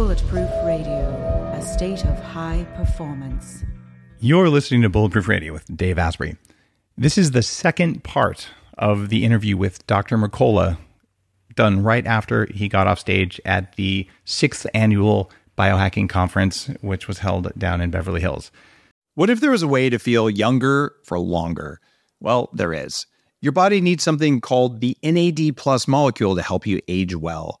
Bulletproof Radio, a state of high performance. You're listening to Bulletproof Radio with Dave Asprey. This is the second part of the interview with Dr. Mercola, done right after he got off stage at the sixth annual biohacking conference, which was held down in Beverly Hills. What if there was a way to feel younger for longer? Well, there is. Your body needs something called the NAD plus molecule to help you age well.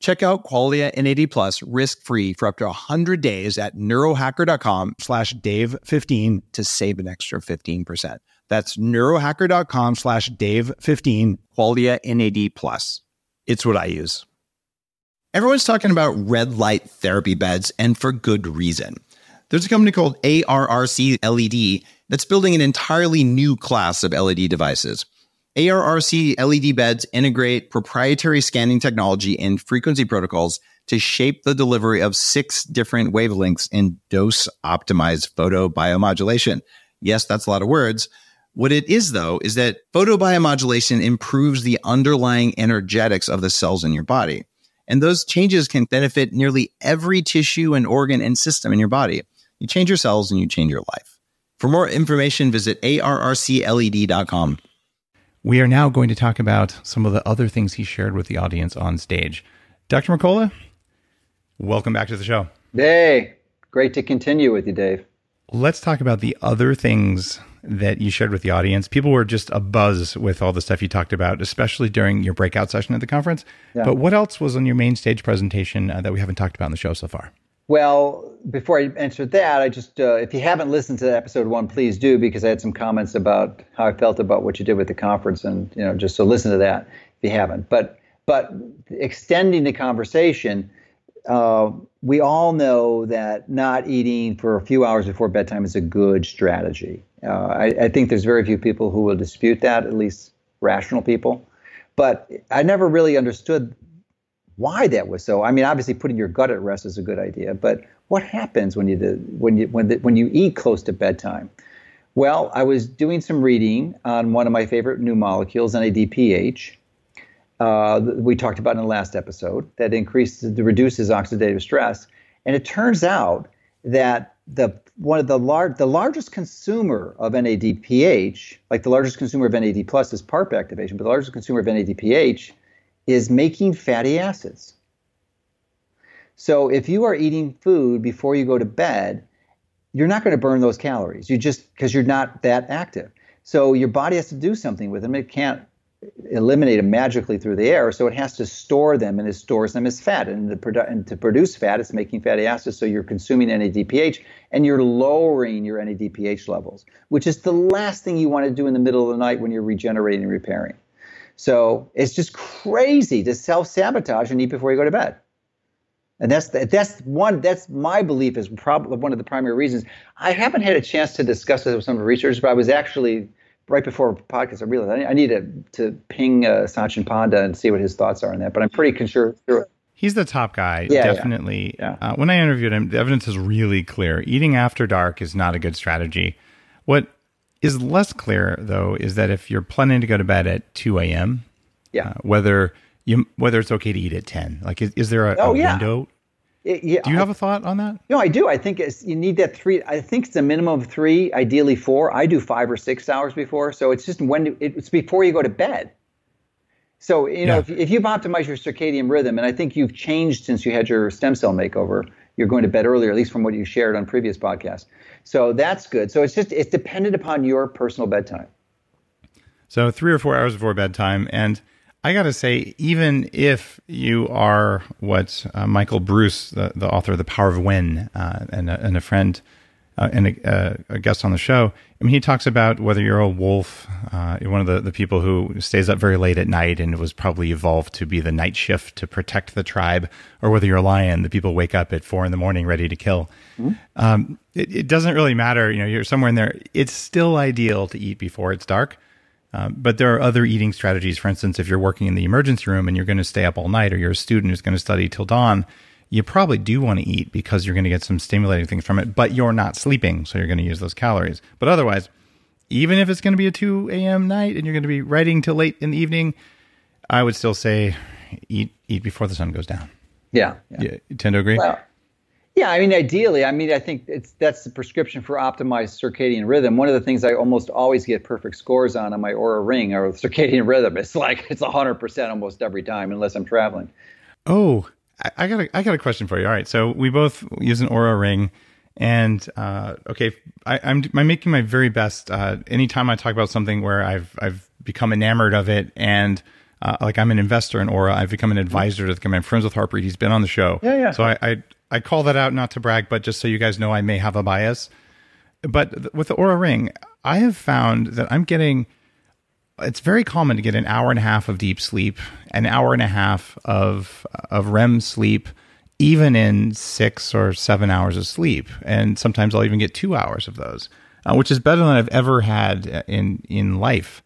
Check out Qualia NAD Plus risk-free for up to 100 days at neurohacker.com slash dave15 to save an extra 15%. That's neurohacker.com slash dave15, Qualia NAD Plus. It's what I use. Everyone's talking about red light therapy beds, and for good reason. There's a company called ARRC LED that's building an entirely new class of LED devices. ARRC LED beds integrate proprietary scanning technology and frequency protocols to shape the delivery of six different wavelengths in dose optimized photobiomodulation. Yes, that's a lot of words. What it is, though, is that photobiomodulation improves the underlying energetics of the cells in your body. And those changes can benefit nearly every tissue and organ and system in your body. You change your cells and you change your life. For more information, visit arrcled.com. We are now going to talk about some of the other things he shared with the audience on stage. Dr. Mercola, welcome back to the show. Hey, great to continue with you, Dave. Let's talk about the other things that you shared with the audience. People were just a buzz with all the stuff you talked about, especially during your breakout session at the conference. Yeah. But what else was on your main stage presentation uh, that we haven't talked about in the show so far? Well, before I answer that, I just, uh, if you haven't listened to episode one, please do, because I had some comments about how I felt about what you did with the conference, and you know, just so listen to that if you haven't. But, but extending the conversation, uh, we all know that not eating for a few hours before bedtime is a good strategy. Uh, I, I think there's very few people who will dispute that, at least rational people. But I never really understood why that was so. I mean, obviously, putting your gut at rest is a good idea, but what happens when you when you when the, when you eat close to bedtime? Well, I was doing some reading on one of my favorite new molecules, NADPH. Uh, we talked about in the last episode that increases, reduces oxidative stress, and it turns out that the one of the large the largest consumer of NADPH, like the largest consumer of NAD plus is PARP activation, but the largest consumer of NADPH is making fatty acids. So if you are eating food before you go to bed, you're not going to burn those calories. You just because you're not that active. So your body has to do something with them. It can't eliminate them magically through the air. So it has to store them, and it stores them as fat. And, the and to produce fat, it's making fatty acids. So you're consuming NADPH, and you're lowering your NADPH levels, which is the last thing you want to do in the middle of the night when you're regenerating and repairing. So it's just crazy to self sabotage and eat before you go to bed. And that's the, that's one that's my belief is probably one of the primary reasons. I haven't had a chance to discuss this with some of the researchers, but I was actually right before podcast. I realized I, need to to ping uh, Sachin Panda and see what his thoughts are on that. But I'm pretty sure. He's the top guy, yeah, definitely. Yeah. Uh, when I interviewed him, the evidence is really clear. Eating after dark is not a good strategy. What is less clear though is that if you're planning to go to bed at 2 a.m., yeah, uh, whether you whether it's okay to eat at 10, like is, is there a, oh, a yeah. window? It, yeah, do you have a thought on that? No, I do. I think you need that three. I think it's a minimum of three, ideally four. I do five or six hours before, so it's just when it's before you go to bed. So you know, yeah. if, if you've optimized your circadian rhythm, and I think you've changed since you had your stem cell makeover, you're going to bed earlier, at least from what you shared on previous podcasts. So that's good. So it's just it's dependent upon your personal bedtime. So three or four hours before bedtime, and I got to say, even if you are what uh, Michael Breus, the, the, author of The Power of When, uh, and, a, and, a, friend and a, a, guest on the show. I mean, he talks about whether you're a wolf, uh, one of the, the people who stays up very late at night and was probably evolved to be the night shift to protect the tribe, or whether you're a lion, the people wake up at four in the morning ready to kill. Mm-hmm. Um, it, it, doesn't really matter. You know, you're somewhere in there. It's still ideal to eat before it's dark. Um, but there are other eating strategies. For instance, if you're working in the emergency room and you're going to stay up all night, or you're a student who's going to study till dawn, you probably do want to eat because you're going to get some stimulating things from it, but you're not sleeping, so you're going to use those calories. But otherwise, even if it's going to be a 2 a.m. night and you're going to be writing till late in the evening, I would still say eat eat before the sun goes down. Yeah, yeah. You, you tend to agree. Well, yeah, I mean, ideally, I mean, I think it's that's the prescription for optimized circadian rhythm. One of the things I almost always get perfect scores on on my Oura Ring or circadian rhythm. It's like it's hundred percent almost every time, unless I'm traveling. Oh, I got a I got a question for you. All right, so we both use an Oura Ring, and uh, okay, I, am I'm, I'm making my very best. Uh, anytime I talk about something where I've I've become enamored of it and uh, like I'm an investor in Oura, I've become an advisor to the company. I'm friends with Harpreet. He's been on the show. Yeah, yeah. So I, I, I call that out not to brag, but just so you guys know, I may have a bias. But th- with the Oura Ring, I have found that I'm getting. It's very common to get an hour and a half of deep sleep, an hour and a half of of REM sleep, even in six or seven hours of sleep, and sometimes I'll even get two hours of those, uh, which is better than I've ever had in in life.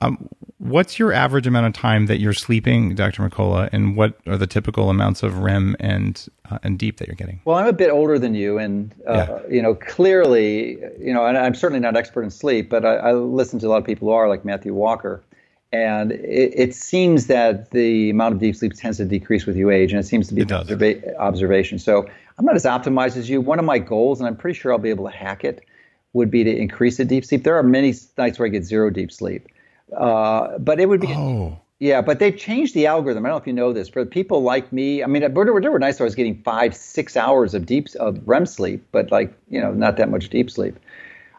Um, what's your average amount of time that you're sleeping, Dr. Mercola, and what are the typical amounts of REM and uh, and deep that you're getting? Well, I'm a bit older than you, and uh, yeah. you know, clearly, you know, and I'm certainly not expert in sleep, but I, I listen to a lot of people who are, like Matthew Walker, and it, it, seems that the amount of deep sleep tends to decrease with you age, and it seems to be observa- observation. So I'm not as optimized as you. One of my goals, and I'm pretty sure I'll be able to hack it, would be to increase the deep sleep. There are many nights where I get zero deep sleep uh, but it would be. Oh. Yeah, but they've changed the algorithm. I don't know if you know this. For people like me, I mean, were, there were nights I was getting five, six hours of deep of REM sleep, but like you know, not that much deep sleep.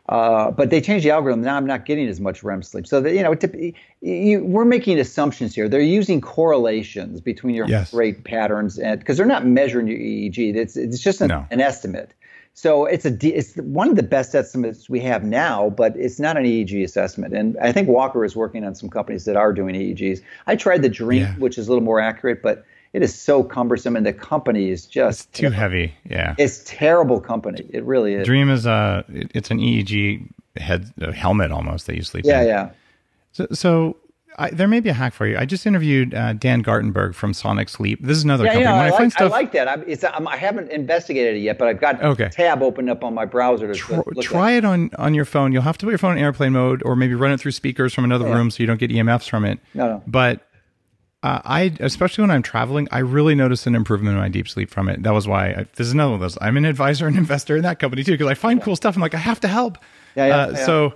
Uh, but they changed the algorithm. Now I'm not getting as much REM sleep. So that, you know, to, you, we're making assumptions here. They're using correlations between your yes. rate patterns, and because they're not measuring your EEG. It's it's just an, no. an estimate. So it's a it's one of the best estimates we have now, but it's not an EEG assessment. And I think Walker is working on some companies that are doing EEGs. I tried the Dreem, yeah. which is a little more accurate, but it is so cumbersome, and the company is just it's too you know, heavy. Yeah, it's terrible company. It really is. Dreem is a it's an EEG head helmet almost that you sleep yeah, in. Yeah, yeah. So so I, there may be a hack for you. I just interviewed uh, Dan Gartenberg from Sonic Sleep. This is another yeah, company. Yeah, when I, I, like, find stuff, I like that. I'm, I have not investigated it yet, but I've got okay. a tab opened up on my browser to try, try it on on your phone. You'll have to put your phone in airplane mode, or maybe run it through speakers from another yeah. room so you don't get EMFs from it. No, no. But uh, I, especially when I'm traveling, I really notice an improvement in my deep sleep from it. That was why I, this is another one of those. I'm an advisor and investor in that company too because I find yeah. cool stuff. I'm like, I have to help. Yeah, yeah, uh, yeah. So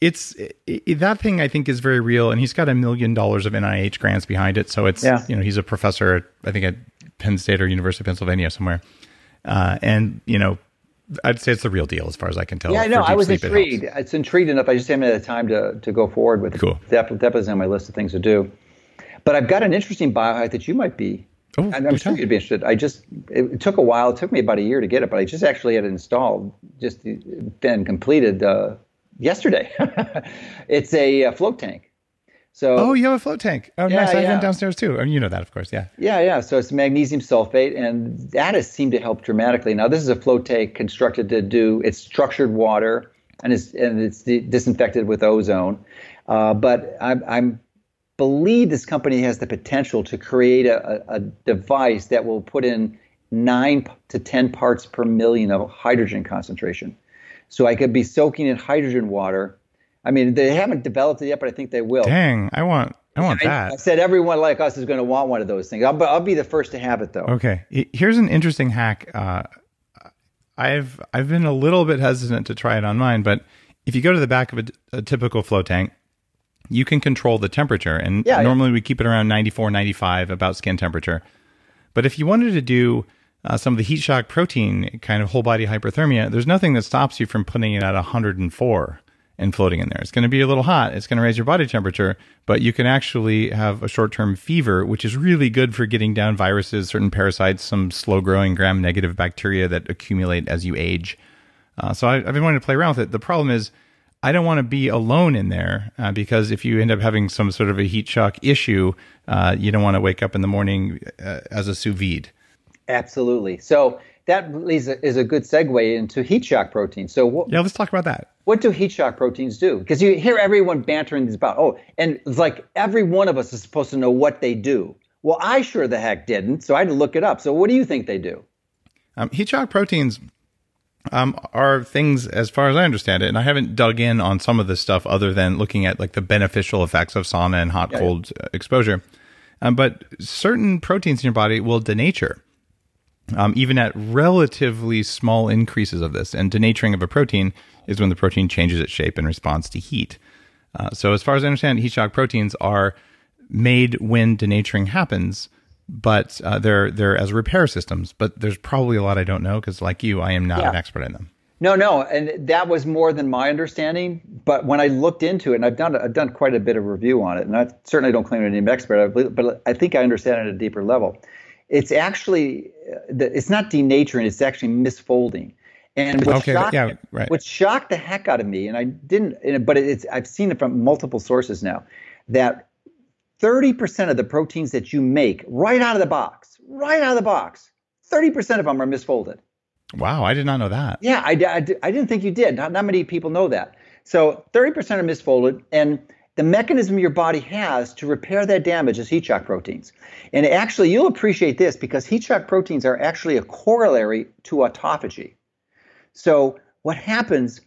it's it, that thing I think is very real, and he's got a million dollars of NIH grants behind it. So it's yeah. you know he's a professor, at, I think at Penn State or University of Pennsylvania somewhere, uh, and you know I'd say it's the real deal as far as I can tell. Yeah, I know. I was intrigued. It it's intrigued enough. I just haven't had the time to to go forward with it. Cool. That, that was on my list of things to do. But I've got an interesting biohack that you might be. Oh, I'm, I'm sure you'd be interested. I just it, took a while. It took me about a year to get it, but I just actually had it installed, just then completed uh, yesterday. it's a, a, float tank. So oh, you have a float tank. Oh, yeah, nice. I have yeah. one downstairs too. I mean, you know that, of course. Yeah. Yeah, yeah. So it's magnesium sulfate, and that has seemed to help dramatically. Now, this is a float tank constructed to do. It's structured water, and it's and it's disinfected with ozone. Uh, but I'm, I'm believe this company has the potential to create a, a, device that will put in nine to ten parts per million of hydrogen concentration. So I could be soaking in hydrogen water. I mean, they haven't developed it yet, but I think they will. Dang, I want I want I, that. I said everyone like us is going to want one of those things. I'll, I'll be the first to have it though. Okay, here's an interesting hack. Uh, I've I've been a little bit hesitant to try it on mine, but if you go to the back of a, a typical float tank, you can control the temperature, and yeah, normally yeah. we keep it around 94, 95 about skin temperature. But if you wanted to do uh, some of the heat shock protein kind of whole body hyperthermia, there's nothing that stops you from putting it at 104 and floating in there. It's going to be a little hot. It's going to raise your body temperature, but you can actually have a short term fever, which is really good for getting down viruses, certain parasites, some slow growing gram negative bacteria that accumulate as you age. Uh, so I, have been wanting to play around with it. The problem is, I don't want to be alone in there uh, because if you end up having some sort of a heat shock issue, uh, you don't want to wake up in the morning uh, as a sous vide. Absolutely. So that is a, is a good segue into heat shock proteins. So what, yeah, let's talk about that. What do heat shock proteins do? Because you hear everyone bantering these about, oh, and it's like every one of us is supposed to know what they do. Well, I sure the heck didn't, so I had to look it up. So what do you think they do? Um, heat shock proteins um, are things, as far as I understand it, and I haven't dug in on some of this stuff other than looking at like the beneficial effects of sauna and hot cold yeah. exposure. Um, but certain proteins in your body will denature um, even at relatively small increases of this. And denaturing of a protein is when the protein changes its shape in response to heat. Uh, so, as far as I understand, heat shock proteins are made when denaturing happens, but uh, they're they're as repair systems. But there's probably a lot I don't know because, like you, I am not yeah. an expert in them. No, no, and that was more than my understanding. But when I looked into it, and I've done I've done quite a bit of review on it, and I certainly don't claim to be an expert, but I think I understand it at a deeper level it's actually uh, it's not denaturing; it's actually misfolding. And what, okay, shocked, yeah, right. what shocked the heck out of me, and I didn't, but it's I've seen it from multiple sources now, that 30% of the proteins that you make right out of the box, right out of the box, 30% of them are misfolded. Wow, I did not know that. Yeah, I, I, I didn't think you did. Not, not many people know that. So 30% are misfolded, and the mechanism your body has to repair that damage is heat shock proteins. And actually, you'll appreciate this because heat shock proteins are actually a corollary to autophagy. So what happens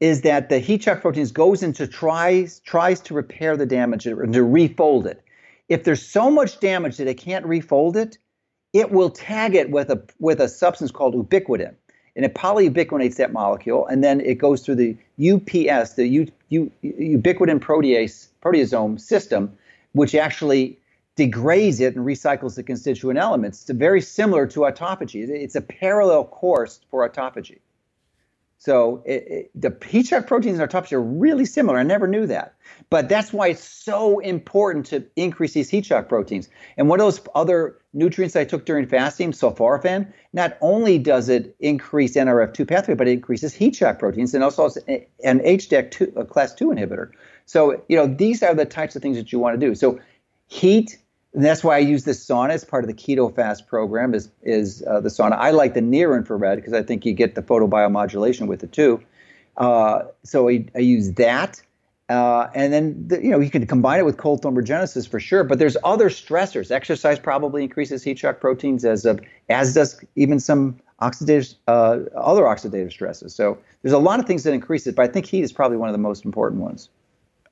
is that the heat shock proteins goes into tries tries to repair the damage to refold it. If there's so much damage that it can't refold it, it will tag it with a with a substance called ubiquitin and it polyubiquinates that molecule, and then it goes through the UPS, the U, U, ubiquitin protease proteasome system, which actually degrades it and recycles the constituent elements. It's very similar to autophagy. It's a parallel course for autophagy. So it, it, the heat shock proteins in autophagy are really similar. I never knew that. But that's why it's so important to increase these heat shock proteins. And one of those other nutrients I took during fasting, sulforaphane, not only does it increase NRF2 pathway, but it increases heat shock proteins and also an HDAC2, a class 2 inhibitor. So, you know, these are the types of things that you want to do. So heat and that's why I use this sauna as part of the keto fast program. Is is uh, the sauna? I like the near infrared because I think you get the photobiomodulation with it too. Uh, so I, I, use that, uh, and then the, you know you can combine it with cold thermogenesis for sure. But there's other stressors. Exercise probably increases heat shock proteins as of, as does even some oxidative uh, other oxidative stresses. So there's a lot of things that increase it, but I think heat is probably one of the most important ones.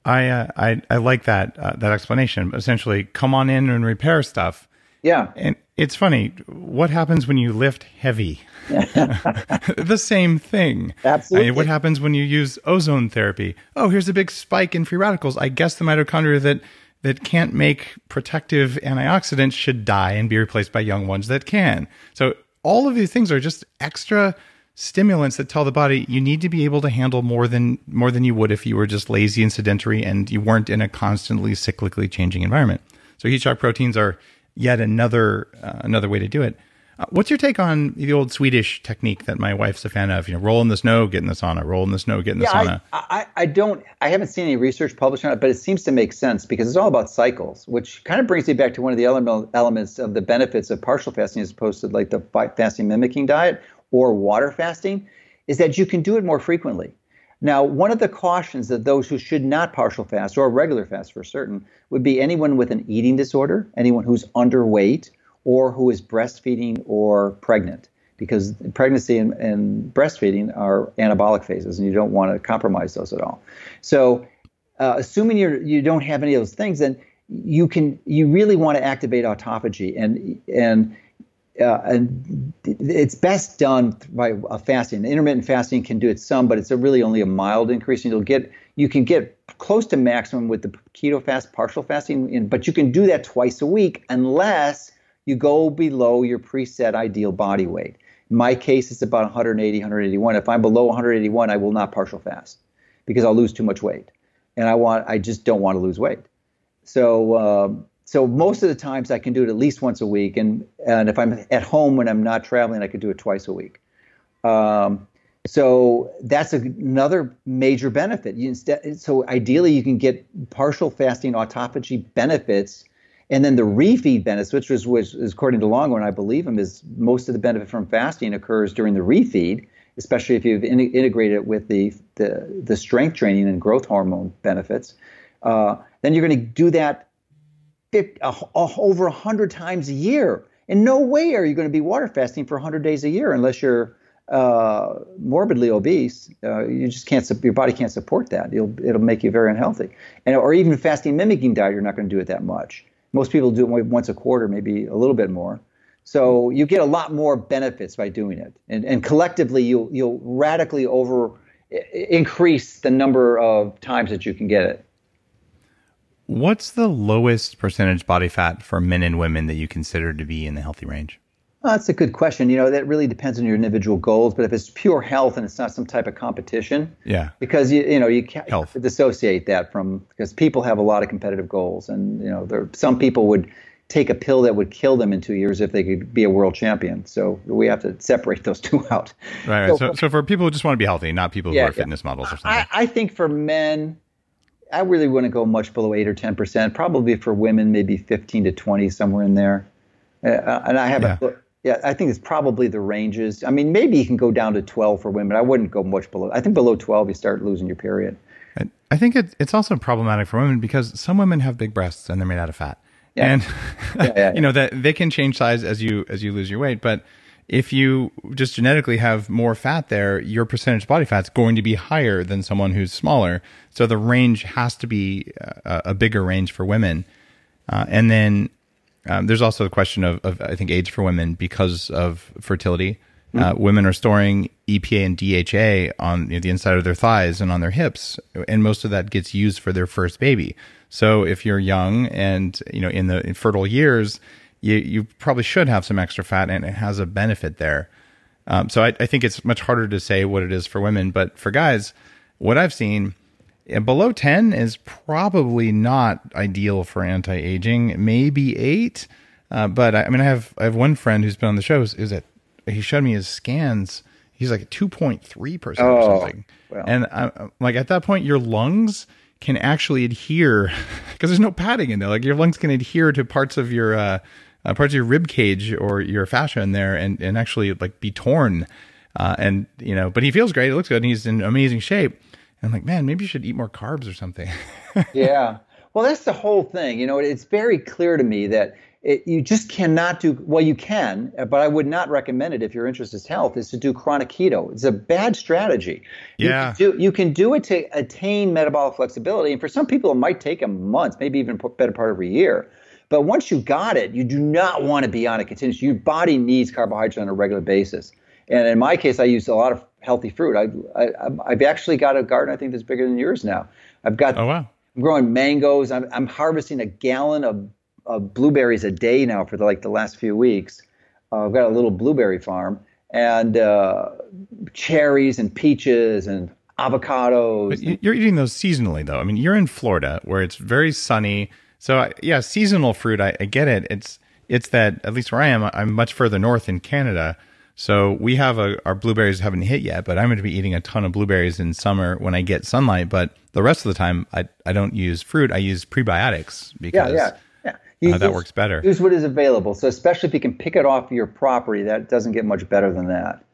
I uh, I I like that uh, that explanation. Essentially, come on in and repair stuff. Yeah. And it's funny. What happens when you lift heavy? the same thing. Absolutely. I mean, what happens when you use ozone therapy? Oh, here's a big spike in free radicals. I guess the mitochondria that that can't make protective antioxidants should die and be replaced by young ones that can. So all of these things are just extra stimulants that tell the body you need to be able to handle more than more than you would if you were just lazy and sedentary and you weren't in a constantly cyclically changing environment. So heat shock proteins are yet another uh, another way to do it. Uh, what's your take on the old Swedish technique that my wife's a fan of? You know, roll in the snow, get in the sauna. Roll in the snow, get in the yeah, sauna. I, I, I don't. I haven't seen any research published on it, but it seems to make sense because it's all about cycles, which kind of brings me back to one of the elements of the benefits of partial fasting as opposed to like the fasting mimicking diet, or water fasting is that you can do it more frequently. Now, one of the cautions that those who should not partial fast or regular fast for certain would be anyone with an eating disorder, anyone who's underweight, or who is breastfeeding or pregnant, because pregnancy and, and breastfeeding are anabolic phases, and you don't want to compromise those at all. So, uh, assuming you you don't have any of those things, then you can you really want to activate autophagy and and uh, and it's best done by a fasting. Intermittent fasting can do it some, but it's really only a mild increase. And you'll get you can get close to maximum with the keto fast, partial fasting, but you can do that twice a week unless you go below your preset ideal body weight. In my case, it's about 180, 181. If I'm below 181, I will not partial fast because I'll lose too much weight, and I want I just don't want to lose weight. So um, so most of the times I can do it at least once a week, and and if I'm at home when I'm not traveling, I could do it twice a week. Um, So that's a, another major benefit. Instead, so ideally, you can get partial fasting autophagy benefits, and then the refeed benefits, which was which is according to Longo, I believe him, is most of the benefit from fasting occurs during the refeed, especially if you've in, integrated it with the, the the strength training and growth hormone benefits. Uh, then you're going to do that 50, uh, over 100 times a year. In no way are you going to be water fasting for 100 days a year unless you're uh, morbidly obese. Uh, you just can't, your body can't support that. It'll, it'll make you very unhealthy. And, or even fasting mimicking diet, you're not going to do it that much. Most people do it once a quarter, maybe a little bit more. So you get a lot more benefits by doing it. And, and collectively, you'll, you'll radically over increase the number of times that you can get it. What's the lowest percentage body fat for men and women that you consider to be in the healthy range? Well, that's a good question. You know, that really depends on your individual goals. But if it's pure health and it's not some type of competition, yeah, because you you know you can't health. dissociate that from because people have a lot of competitive goals, and you know there some people would take a pill that would kill them in two years if they could be a world champion. So we have to separate those two out. Right. So, so, so for people who just want to be healthy, not people who yeah, are fitness yeah. models or something. I, I think for men, I really wouldn't go much below eight or ten percent. Probably for women, maybe fifteen to twenty, somewhere in there. Uh, and I have yeah. a yeah, I think it's probably the ranges. I mean, maybe you can go down to twelve for women. I wouldn't go much below. I think below twelve, you start losing your period. I think it, it's also problematic for women because some women have big breasts and they're made out of fat, yeah. and yeah, yeah, you know that they can change size as you as you lose your weight, but if you just genetically have more fat there, your percentage body fat is going to be higher than someone who's smaller. So the range has to be a, a bigger range for women. Uh, and then um, there's also the question of, of, I think, age for women because of fertility. Uh, mm-hmm. women are storing EPA and DHA on you know, the inside of their thighs and on their hips, and most of that gets used for their first baby. So if you're young and you know in the fertile years, you you probably should have some extra fat, and it has a benefit there. Um, so I, I, think it's much harder to say what it is for women, but for guys, what I've seen below 10 is probably not ideal for anti-aging. Maybe eight, uh, but I, I, mean, I have I have one friend who's been on the show. Is that he showed me his scans? He's like 2.3 percent or oh, something, well. and I'm like at that point, your lungs can actually adhere because there's no padding in there. Like your lungs can adhere to parts of your uh, uh, parts of your rib cage or your fascia in there and, and actually like be torn. Uh, and you know, but he feels great. It looks good. And he's in amazing shape. And I'm like, man, maybe you should eat more carbs or something. yeah. Well, that's the whole thing. You know, it's very clear to me that it, you just cannot do well you can but i would not recommend it if your interest is health is to do chronic keto it's a bad strategy yeah you can do, you can do it to attain metabolic flexibility and for some people it might take a month maybe even better part of a year but once you got it, you do not want to be on a continuous. Your body needs carbohydrates on a regular basis. And in my case, I use a lot of healthy fruit. I, I, have actually got a garden I think that's bigger than yours now. I've got. Oh wow. I'm growing mangoes. I'm, I'm harvesting a gallon of, of blueberries a day now for the, like the last few weeks. Uh, I've got a little blueberry farm and uh, cherries and peaches and avocados. But you're eating those seasonally, though. I mean, you're in Florida where it's very sunny. So yeah, seasonal fruit, I, I, get it. It's it's that at least where I am, I'm much further north in Canada. So we have a, our blueberries haven't hit yet, but I'm going to be eating a ton of blueberries in summer when I get sunlight. But the rest of the time, I I don't use fruit. I use prebiotics because yeah, yeah, yeah. Uh, that works better. Use what is available. So especially if you can pick it off your property, that doesn't get much better than that.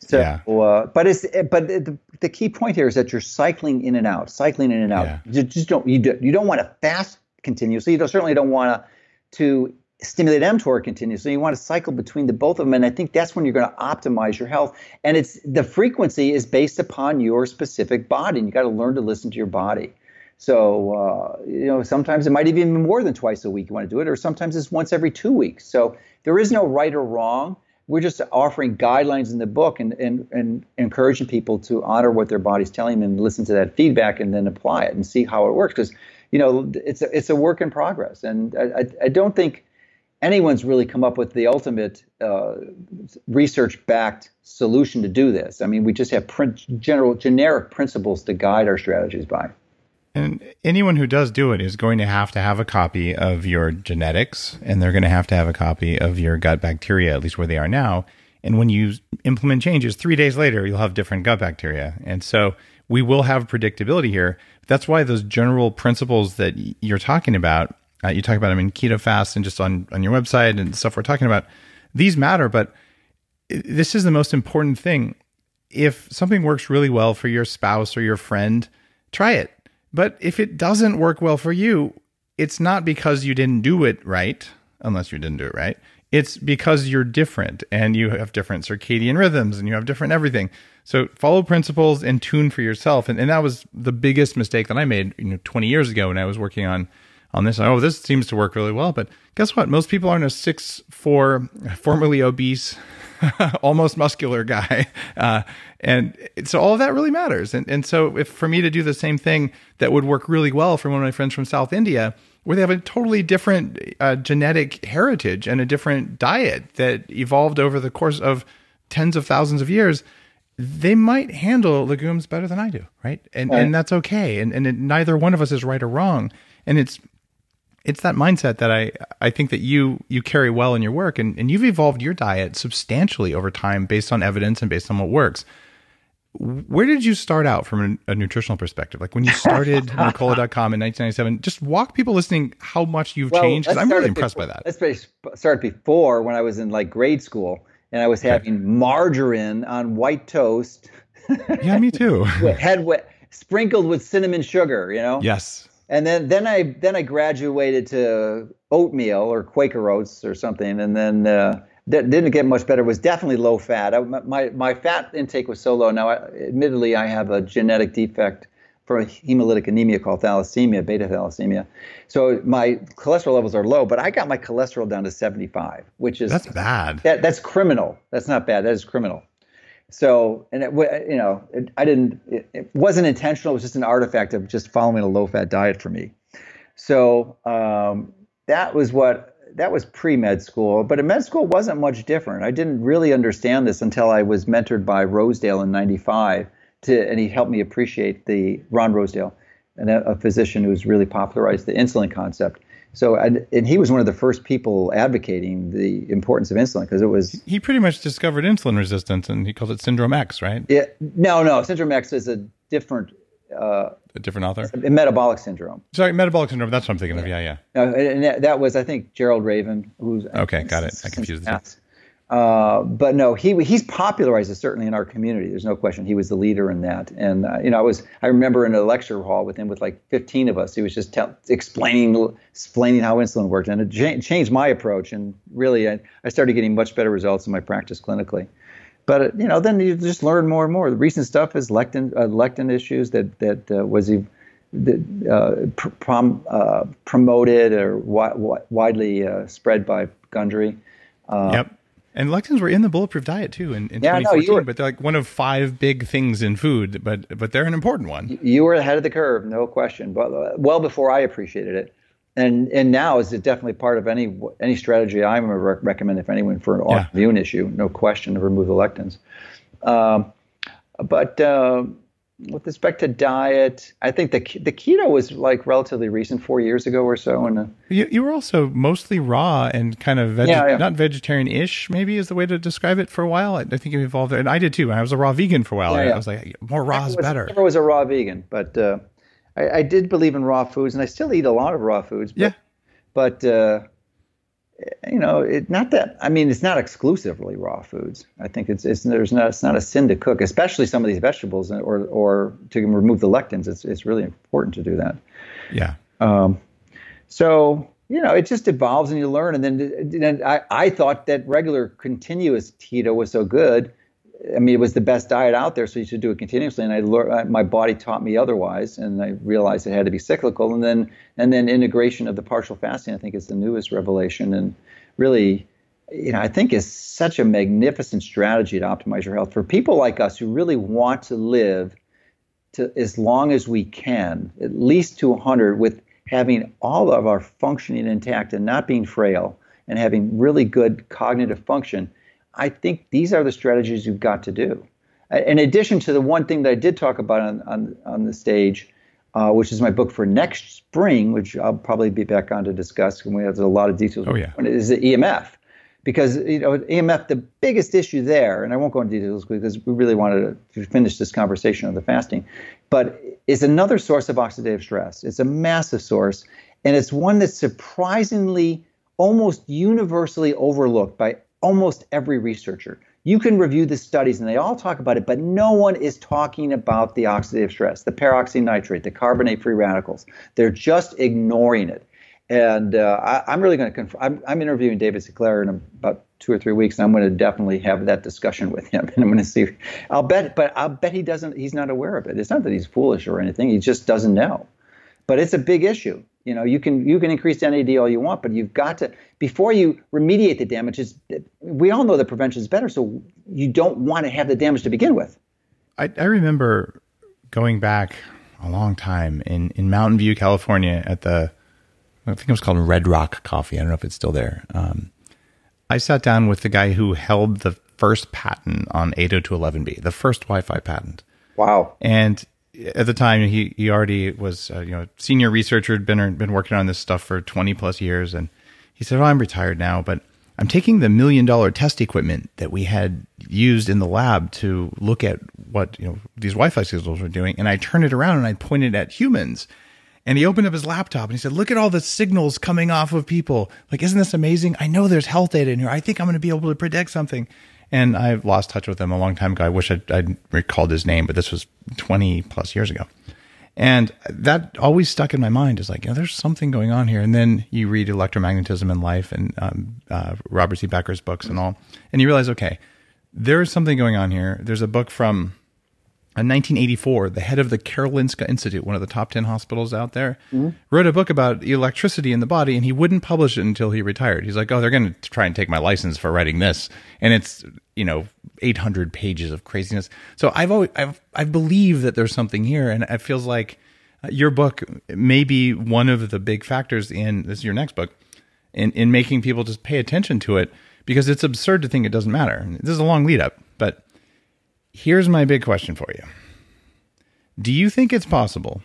So, yeah. uh, but it's but the, the key point here is that you're cycling in and out, cycling in and out. Yeah. You just don't you, do, you don't want to fast continuously. You don't, certainly don't want to to stimulate mTOR continuously. You want to cycle between the both of them, and I think that's when you're going to optimize your health. And it's the frequency is based upon your specific body, and you got to learn to listen to your body. So uh, you know, sometimes it might even be more than twice a week you want to do it, or sometimes it's once every two weeks. So there is no right or wrong. We're just offering guidelines in the book and, and, and encouraging people to honor what their body's telling them and listen to that feedback and then apply it and see how it works. Because you know, it's a, it's a work in progress, and I, I, don't think anyone's really come up with the ultimate uh, research-backed solution to do this. I mean, we just have print, general generic principles to guide our strategies by. And anyone who does do it is going to have to have a copy of your genetics, and they're going to have to have a copy of your gut bacteria, at least where they are now. And when you implement changes, three days later, you'll have different gut bacteria. And so we will have predictability here. That's why those general principles that you're talking about, uh, you talk about them in Keto Fast and just on, on your website and stuff we're talking about, these matter, but this is the most important thing. If something works really well for your spouse or your friend, try it. But if it doesn't work well for you, it's not because you didn't do it right, unless you didn't do it right. It's because you're different and you have different circadian rhythms and you have different everything. So follow principles and tune for yourself. And, and that was the biggest mistake that I made, you know, 20 years ago when I was working on on this. Oh, this seems to work really well. But guess what? Most people aren't a six four, formerly obese, almost muscular guy. Uh, and so all of that really matters. And, and so if for me to do the same thing that would work really well for one of my friends from South India, where they have a totally different uh, genetic heritage and a different diet that evolved over the course of tens of thousands of years, they might handle legumes better than I do, right? And right. and that's okay. And and it, neither one of us is right or wrong. And it's it's that mindset that I I think that you you carry well in your work, and and you've evolved your diet substantially over time based on evidence and based on what works. Where did you start out from a, nutritional perspective? Like when you started Mercola.com in 1997, just walk people listening how much you've well, changed. Because I'm really impressed before, by that. Let's start before when I was in like grade school and I was having okay. margarine on white toast. yeah, me too. Head wet, sprinkled with cinnamon sugar. You know. Yes and then then I then I graduated to oatmeal or Quaker oats or something, and then uh, that didn't get much better. Was definitely low fat. I, my my fat intake was so low. Now, I, admittedly, I have a genetic defect for a hemolytic anemia called thalassemia, beta thalassemia. So my cholesterol levels are low, but I got my cholesterol down to 75, which is that's bad. That, that's criminal. That's not bad. That is criminal. So, and it, you know, it, I didn't, it, it, wasn't intentional. It was just an artifact of just following a low fat diet for me. So, um, that was what, that was pre med school, but in med school wasn't much different. I didn't really understand this until I was mentored by Rosedale in 95 to, and he helped me appreciate the Ron Rosedale, and a, a physician who's really popularized the insulin concept. So, and, and, he was one of the first people advocating the importance of insulin because it was. He pretty much discovered insulin resistance and he called it Syndrome X, right? Yeah. No, no. Syndrome X is a different. Uh, a different author? Metabolic syndrome. Sorry, metabolic syndrome. That's what I'm thinking yeah. of. Yeah, yeah. No, and that, that was, I think, Gerald Reaven, who's. Okay, got it. I confused the two. Uh, but no, he he's popularized it certainly in our community. There's no question. He was the leader in that. And uh, you know, I was I remember in a lecture hall with him with like 15 of us. He was just tell, explaining explaining how insulin worked, and it changed my approach. And really, I, I started getting much better results in my practice clinically. But uh, you know, then you just learn more and more. The recent stuff is lectin uh, lectin issues that that uh, was he. Uh, prom, promoted or wi- widely spread by Gundry. yep and lectins were in the bulletproof diet too in, in yeah, 2014, no, were, but they're like one of five big things in food, but but they're an important one. You were ahead of the curve, no question. But uh, well before I appreciated it, and and now is it definitely part of any any strategy I would recommend if anyone for an yeah. autoimmune issue, no question to remove the lectins. Um, but uh, with respect to diet, I think the the keto was like relatively recent, four years ago or so. And uh, you, you were also mostly raw and kind of veg- yeah, yeah. not vegetarian-ish, maybe is the way to describe it for a while. I, I think you evolved, and I did too. I was a raw vegan for a while. Yeah, I was like, more raw is better. I was a raw vegan, but uh, I, I, did believe in raw foods, and I still eat a lot of raw foods. But, yeah, but uh, you know, it not that I mean, it's not exclusively raw foods. I think it's it's there's not it's not a sin to cook, especially some of these vegetables or or to remove the lectins. It's it's really important to do that. Yeah. Um, so you know, it just evolves and you learn. And then, then I I thought that regular continuous keto was so good I mean, it was the best diet out there, so you should do it continuously. And I learned, my body taught me otherwise, and I realized it had to be cyclical. And then, and then integration of the partial fasting, I think, is the newest revelation, and really, you know, I think is such a magnificent strategy to optimize your health for people like us who really want to live to as long as we can, at least to 100, with having all of our functioning intact and not being frail, and having really good cognitive function I think these are the strategies you've got to do. In addition to the one thing that I did talk about on, on, on the stage, uh, which is my book for next spring, which I'll probably be back on to discuss when we have a lot of details. Oh, yeah. Is the EMF. because you know EMF the biggest issue there, and I won't go into details because we really wanted to finish this conversation on the fasting, but is another source of oxidative stress. It's a massive source, and it's one that's surprisingly almost universally overlooked by almost every researcher. You can review the studies and they all talk about it, but no one is talking about the oxidative stress, the peroxynitrite, the carbonate free radicals. They're just ignoring it. And uh, I, am really going to. I'm, I'm, interviewing David Sinclair in about two or three weeks, and I'm going to definitely have that discussion with him. And I'm going to see. I'll bet, but I'll bet he doesn't. He's not aware of it. It's not that he's foolish or anything. He just doesn't know. But it's a big issue. You know, you can you can increase NAD all you want, but you've got to before you remediate the damage. Is we all know that prevention is better, so you don't want to have the damage to begin with. I, I remember going back a long time in in Mountain View, California, at the I think it was called Red Rock Coffee. I don't know if it's still there. Um, I sat down with the guy who held the first patent on 802.11b, the first Wi-Fi patent. Wow! And at the time, he he already was uh, you know senior researcher, had been been working on this stuff for 20 plus years, and he said, "Well, I'm retired now, but." I'm taking the million dollar test equipment that we had used in the lab to look at what you know these Wi-Fi signals were doing, and I turned it around and I pointed at humans, and he opened up his laptop and he said, Look at all the signals coming off of people. Like, isn't this amazing? I know there's health data in here. I think I'm going to be able to predict something. And I've lost touch with him a long time ago. I wish I'd, I'd recalled his name, but this was 20 plus years ago. And that always stuck in my mind is like, you know, there's something going on here. And then you read Electromagnetism in Life and um, uh, Robert C. Becker's books and all, and you realize, okay, there is something going on here. There's a book from in 1984, the head of the Karolinska Institute, one of the top 10 hospitals out there, mm-hmm. wrote a book about electricity in the body and he wouldn't publish it until he retired. He's like, oh, they're going to try and take my license for writing this. And it's, you know, 800 pages of craziness. So I've always, I've, I believe that there's something here. And it feels like uh, your book may be one of the big factors in this is your next book in, in making people just pay attention to it because it's absurd to think it doesn't matter. This is a long lead up, but Here's my big question for you Do you think it's possible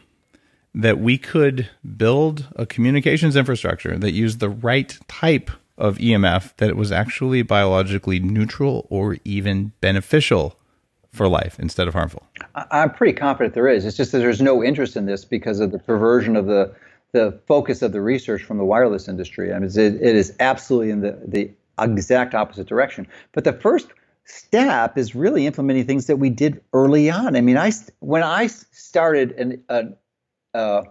that we could build a communications infrastructure that used the right type of EMF that it was actually biologically neutral or even beneficial for life instead of harmful? I'm pretty confident there is. It's just that there's no interest in this because of the perversion of the the focus of the research from the wireless industry. I mean, it, it is absolutely in the the exact opposite direction. But the first step is really implementing things that we did early on. I mean, I when I started an, a, uh,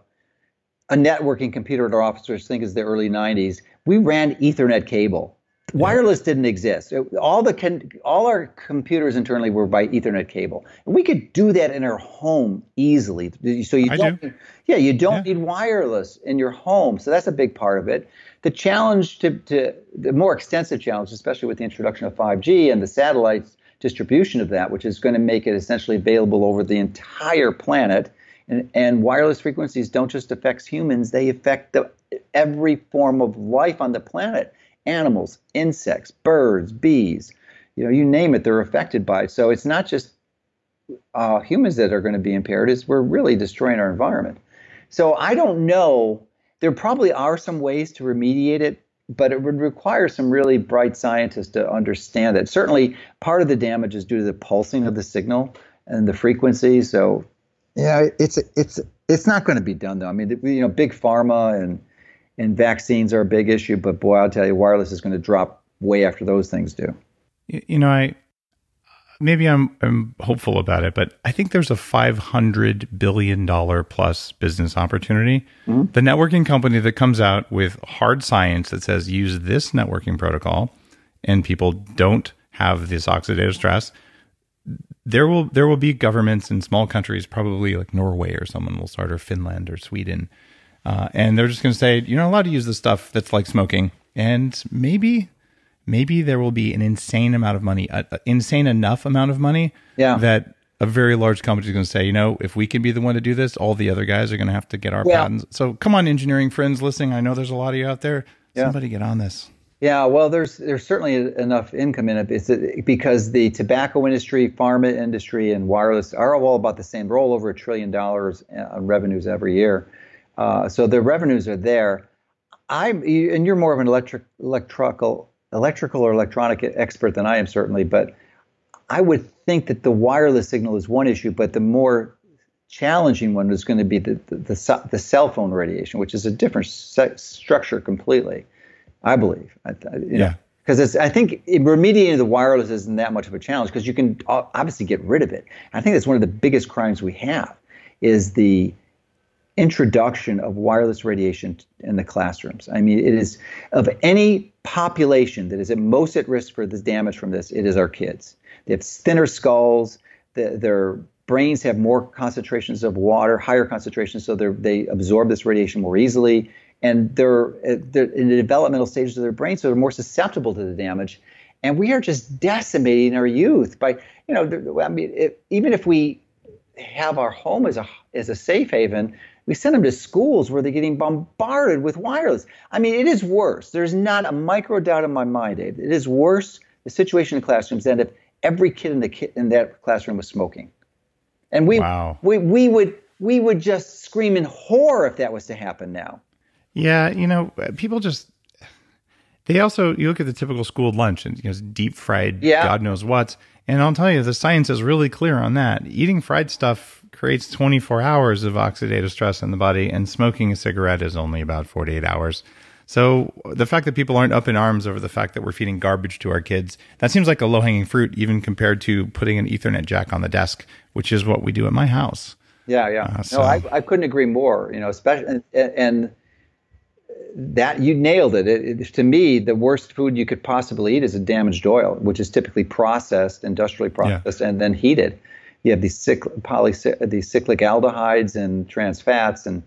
a networking computer at our office, which I think is the early '90s, we ran Ethernet cable. Wireless didn't exist. All the con- all our computers internally were by Ethernet cable. We could do that in our home easily. So you don't, do. yeah, you don't yeah. need wireless in your home. So that's a big part of it the challenge to, to the more extensive challenge, especially with the introduction of 5G and the satellites distribution of that, which is going to make it essentially available over the entire planet. And, and wireless frequencies don't just affect humans; they affect the, every form of life on the planet: animals, insects, birds, bees. You know, you name it, they're affected by it. So it's not just uh, humans that are going to be impaired; is we're really destroying our environment. So I don't know there probably are some ways to remediate it, but it would require some really bright scientists to understand it. Certainly, part of the damage is due to the pulsing of the signal and the frequency. So, yeah, it's it's it's not going to be done though. I mean, you know, big pharma and and vaccines are a big issue, but boy, I'll tell you, wireless is going to drop way after those things do. You know, I maybe I'm I'm hopeful about it, but I think there's a 500 billion dollar plus business opportunity. Mm-hmm. The networking company that comes out with hard science that says use this networking protocol and people don't have this oxidative stress, there will there will be governments in small countries, probably like Norway or someone will start, or Finland or Sweden, uh, and they're just going to say you're not allowed to use the stuff that's like smoking, and maybe maybe there will be an insane amount of money, uh, insane enough amount of money yeah. that a very large company is going to say, you know, if we can be the one to do this, all the other guys are going to have to get our yeah. patents. So come on, engineering friends listening. I know there's a lot of you out there. Yeah. Somebody get on this. Yeah, well, there's there's certainly enough income in it it's because the tobacco industry, pharma industry, and wireless are all about the same. They're all over a trillion dollars on revenues every year, uh, so the revenues are there. I'm and you're more of an electric electrical electrical or electronic expert than I am, certainly, but I would think that the wireless signal is one issue, but the more challenging one is going to be the, the, the, the cell phone radiation, which is a different structure completely, I believe. I, you yeah. Because I think remediating the wireless isn't that much of a challenge because you can obviously get rid of it. I think that's one of the biggest crimes we have is the introduction of wireless radiation in the classrooms. I mean, it is of any population that is at most at risk for this damage from this, it is our kids. They have thinner skulls. The, their brains have more concentrations of water, higher concentrations, so they absorb this radiation more easily. And they're, uh, they're in the developmental stages of their brain, so they're more susceptible to the damage. And we are just decimating our youth by, you know, I mean, if, even if we have our home as a as a safe haven, we send them to schools where they're getting bombarded with wireless. I mean, it is worse. There's not a micro doubt in my mind, Dave. It is worse the situation in classrooms than if every kid in the kid in that classroom was smoking. And we, wow. we, we would, we would just scream in horror if that was to happen now. Yeah. You know, people just, they also, you look at the typical school lunch and, you know, deep fried, yeah. God knows what. And I'll tell you, the science is really clear on that. Eating fried stuff creates 24 hours of oxidative stress in the body, and smoking a cigarette is only about 48 hours. So the fact that people aren't up in arms over the fact that we're feeding garbage to our kids, that seems like a low hanging fruit, even compared to putting an Ethernet jack on the desk, which is what we do at my house. Yeah, yeah. Uh, so. No, I, I couldn't agree more. You know, especially and, and that you nailed it. It, it. To me, the worst food you could possibly eat is a damaged oil, which is typically processed, industrially processed, yeah. and then heated. You have these cyclic, poly, these cyclic aldehydes and trans fats, and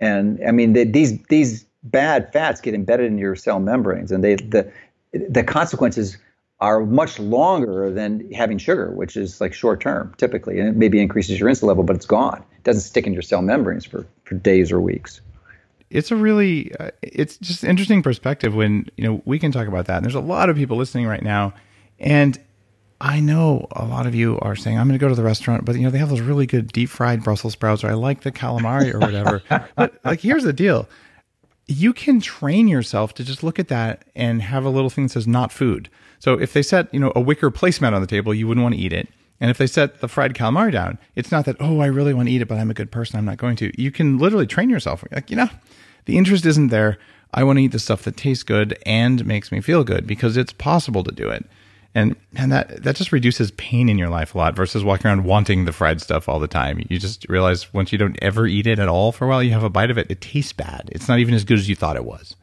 and I mean they, these these bad fats get embedded in your cell membranes, and they the the consequences are much longer than having sugar, which is like short term typically, and it maybe increases your insulin level, but it's gone. It doesn't stick in your cell membranes for for days or weeks. It's a really, uh, it's just interesting perspective when you know we can talk about that. And there's a lot of people listening right now, and I know a lot of you are saying I'm going to go to the restaurant, but you know they have those really good deep fried Brussels sprouts, or I like the calamari or whatever. but like, here's the deal: you can train yourself to just look at that and have a little thing that says not food. So if they set, you know, a wicker placemat on the table, you wouldn't want to eat it. And if they set the fried calamari down, it's not that, oh, I really want to eat it, but I'm a good person. I'm not going to. You can literally train yourself. Like, you know, the interest isn't there. I want to eat the stuff that tastes good and makes me feel good because it's possible to do it and and that that just reduces pain in your life a lot versus walking around wanting the fried stuff all the time. You just realize once you don't ever eat it at all for a while you have a bite of it it tastes bad. It's not even as good as you thought it was.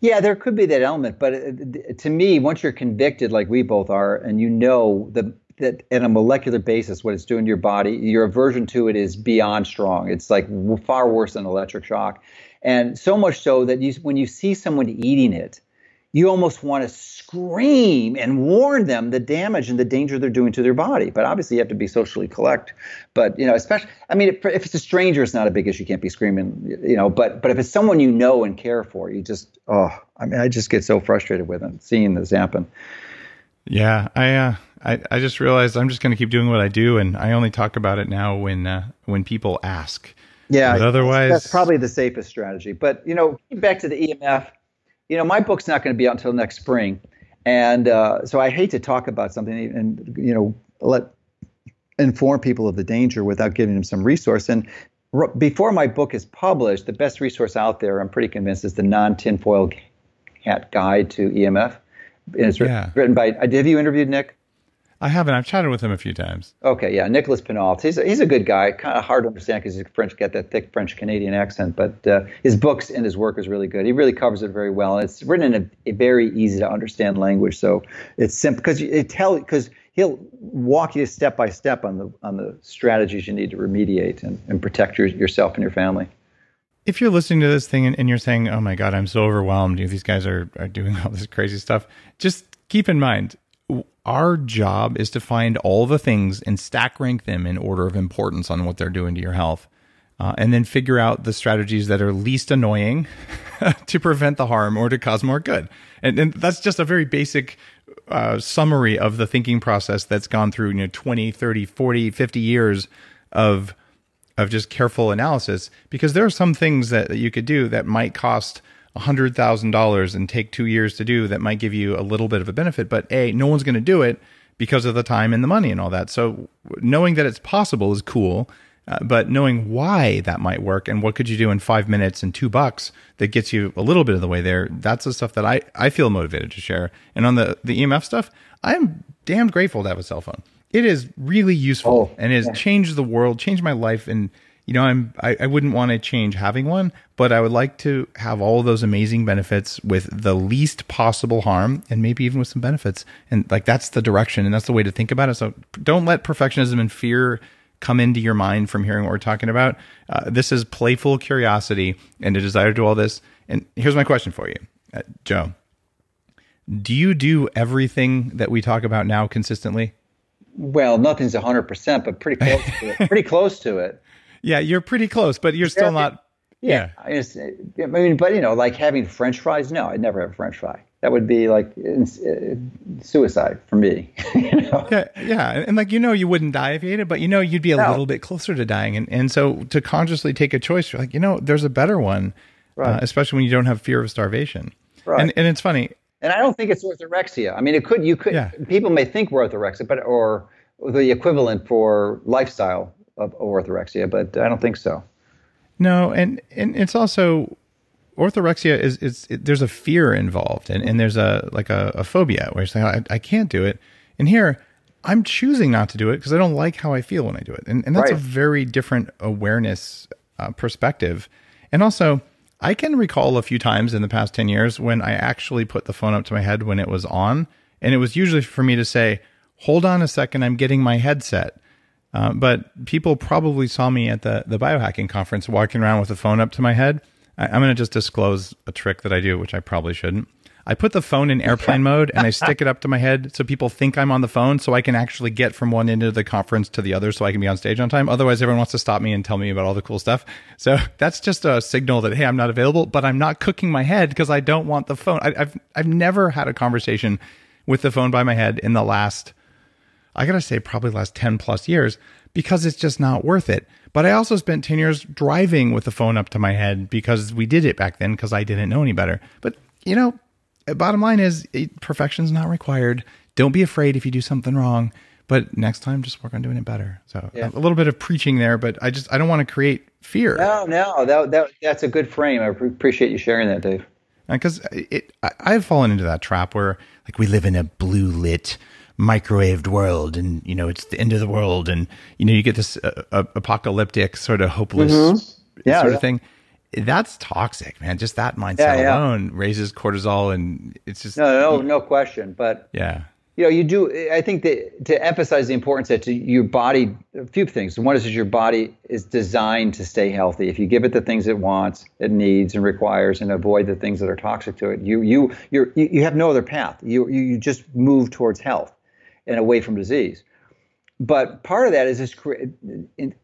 Yeah there could be that element but uh, to me once you're convicted like we both are and you know the that at a molecular basis what it's doing to your body your aversion to it is beyond strong. It's like far worse than electric shock. And so much so that you when you see someone eating it you almost want to scream and warn them the damage and the danger they're doing to their body. But obviously, you have to be socially collect. But you know, especially, I mean, if, if, it's a stranger, it's not a big issue. You can't be screaming, you know. But but if it's someone you know and care for, you just oh, I mean, I just get so frustrated with them seeing this happen. Yeah, I uh, I I just realized I'm just going to keep doing what I do, and I only talk about it now when uh, when people ask. Yeah, but otherwise, that's probably the safest strategy. But you know, back to the EMF you know, my book's not going to be out until next spring, and uh, so I hate to talk about something and you know let inform people of the danger without giving them some resource. And r- before my book is published, the best resource out there, I'm pretty convinced, is the non tinfoil hat guide to EMF. And it's yeah. written by. Have you interviewed Nick? I haven't. I've chatted with him a few times. Okay, yeah, Nicolas Pineault. He's a, he's a good guy. Kind of hard to understand because he's French, got that thick French Canadian accent. But uh, his books and his work is really good. He really covers it very well. And it's written in a, a very easy to understand language, so it's simple because it tell because he'll walk you step by step on the on the strategies you need to remediate and, and protect your, yourself and your family. If you're listening to this thing and, and you're saying, "Oh my God, I'm so overwhelmed," You these guys are are doing all this crazy stuff, just keep in mind our job is to find all the things and stack rank them in order of importance on what they're doing to your health. Uh, and then figure out the strategies that are least annoying to prevent the harm or to cause more good. And, and that's just a very basic uh, summary of the thinking process that's gone through you know 20 30 40 50 years of of just careful analysis because there are some things that, that you could do that might cost $100,000 and take two years to do that might give you a little bit of a benefit. But A, no one's going to do it because of the time and the money and all that. So knowing that it's possible is cool. Uh, but knowing why that might work and what could you do in five minutes and two bucks that gets you a little bit of the way there, that's the stuff that I, I feel motivated to share. And on the, the EMF stuff, I'm damn grateful to have a cell phone. It is really useful Oh, and has yeah. changed the world, changed my life. And, you know, I'm, I, I wouldn't want to change having one, but I would like to have all of those amazing benefits with the least possible harm and maybe even with some benefits. And like, that's the direction and that's the way to think about it. So don't let perfectionism and fear come into your mind from hearing what we're talking about. Uh, this is playful curiosity and a desire to do all this. And here's my question for you, uh, Joe. Do you do everything that we talk about now consistently? Well, nothing's 100%, but pretty close to it. Pretty close to it. Yeah, you're pretty close, but you're still not. Yeah. I, just, I mean, but you know, like having French fries. No, I'd never have a French fry. That would be like uh, suicide for me. you know? Yeah, yeah, and, like you know, you wouldn't die if you ate it, but you know, you'd be a No. little bit closer to dying, and and so to consciously take a choice, you're like, you know, there's a better one, uh, especially when you don't have fear of starvation. Right. And and it's funny, And I don't think it's orthorexia. I mean, it could, you could, Yeah. people may think we're orthorexia, but, or the equivalent for lifestyle of orthorexia, but I don't think so. No, and and it's also orthorexia is is it, there's a fear involved, and, and there's a like a, a phobia where you're saying I, I can't do it, and here I'm choosing not to do it because I don't like how I feel when I do it, and and that's a very different awareness uh, perspective, and also. I can recall a few times in the past 10 years when I actually put the phone up to my head when it was on. And it was usually for me to say, hold on a second, I'm getting my headset. Uh, but people probably saw me at the, the biohacking conference walking around with the phone up to my head. I, I'm going to just disclose a trick that I do, which I probably shouldn't. I put the phone in airplane mode and I stick it up to my head so people think I'm on the phone so I can actually get from one end of the conference to the other so I can be on stage on time. Otherwise, everyone wants to stop me and tell me about all the cool stuff. So that's just a signal that, hey, I'm not available, but I'm not cooking my head because I don't want the phone. I, I've, I've never had a conversation with the phone by my head in the last I gotta say, probably last 10 plus years because it's just not worth it. But I also spent 10 years driving with the phone up to my head because we did it back then because I didn't know any better. But, you know, eh, bottom line is it, perfection's not required. Don't be afraid if you do something wrong. But next time, just work on doing it better. So Yeah. a little bit of preaching there, but I just I don't want to create fear No, no, that, that, that's a good frame. I appreciate you sharing that, Dave. Uh, because eh, it I, I've fallen into that trap where like we live in a blue lit microwaved world and you know it's the end of the world and you know you get this uh, uh, apocalyptic sort of hopeless Mm-hmm. Yeah, sort of thing that's toxic man just that mindset Yeah, yeah. alone raises cortisol and it's just No, no, no question. But yeah you know, you do. I think that to emphasize the importance that to your body, a few things. One is that your body is designed to stay healthy. If you give it the things it wants, it needs, and requires, and avoid the things that are toxic to it, you you you're, you you have no other path. You you you just move towards health and away from disease. But part of that is this in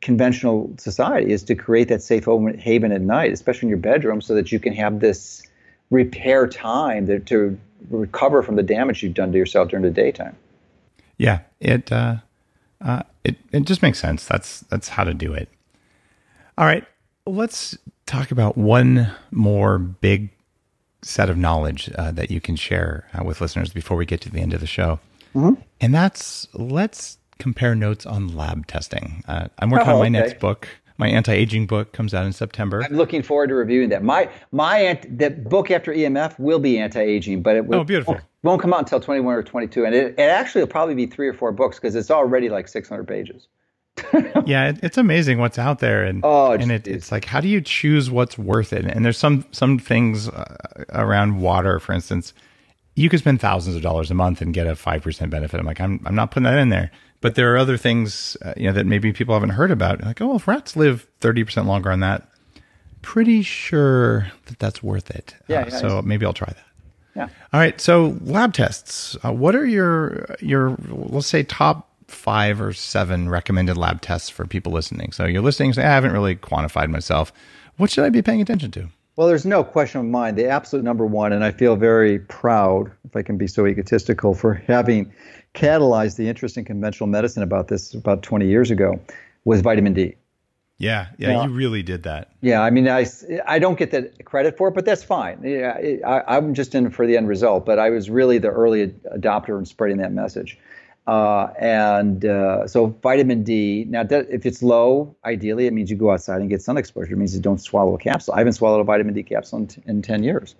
conventional society is to create that safe haven at night, especially in your bedroom, so that you can have this repair time to recover from the damage you've done to yourself during the daytime. yeah it uh uh it it just makes sense that's that's how to do it all right let's talk about one more big set of knowledge uh, that you can share uh, with listeners before we get to the end of the show. Mm-hmm. And that's let's compare notes on lab testing. Uh, I'm working Oh, on my okay. next book. My anti-aging book comes out in September. I'm looking forward to reviewing that. My my ant- the book after EMF will be anti-aging, but it will, Oh, beautiful. won't, won't come out until 21 or 22, and it, it actually will probably be three or four books because it's already like 600 pages. yeah, it, it's amazing what's out there, and Oh, it's- and it, it's like how do you choose what's worth it? And there's some some things uh, around water, for instance. You could spend thousands of dollars a month and get a five percent benefit. I'm like, I'm I'm not putting that in there. But there are other things, uh, you know, that maybe people haven't heard about. Like, oh, if rats live thirty percent longer on that, pretty sure that that's worth it. Yeah, Uh, yeah, so maybe I'll try that. Yeah. All right. So lab tests. Uh, what are your your let's say top five or seven recommended lab tests for people listening? So you're listening, say I haven't really quantified myself. What should I be paying attention to? Well, there's no question of mine. The absolute number one, and I feel very proud, if I can be so egotistical, for having catalyzed the interest in conventional medicine about this about 20 years ago, was vitamin D. Yeah, yeah, yeah, you really did that. Yeah, I mean, I, I don't get the credit for it, but that's fine. Yeah, I, am just in for the end result, but I was really the early adopter in spreading that message. Uh, and uh, so vitamin D. Now, that, if it's low, ideally it means you go outside and get sun exposure. It means you don't swallow a capsule. I haven't swallowed a vitamin D capsule in, t- in 10 years,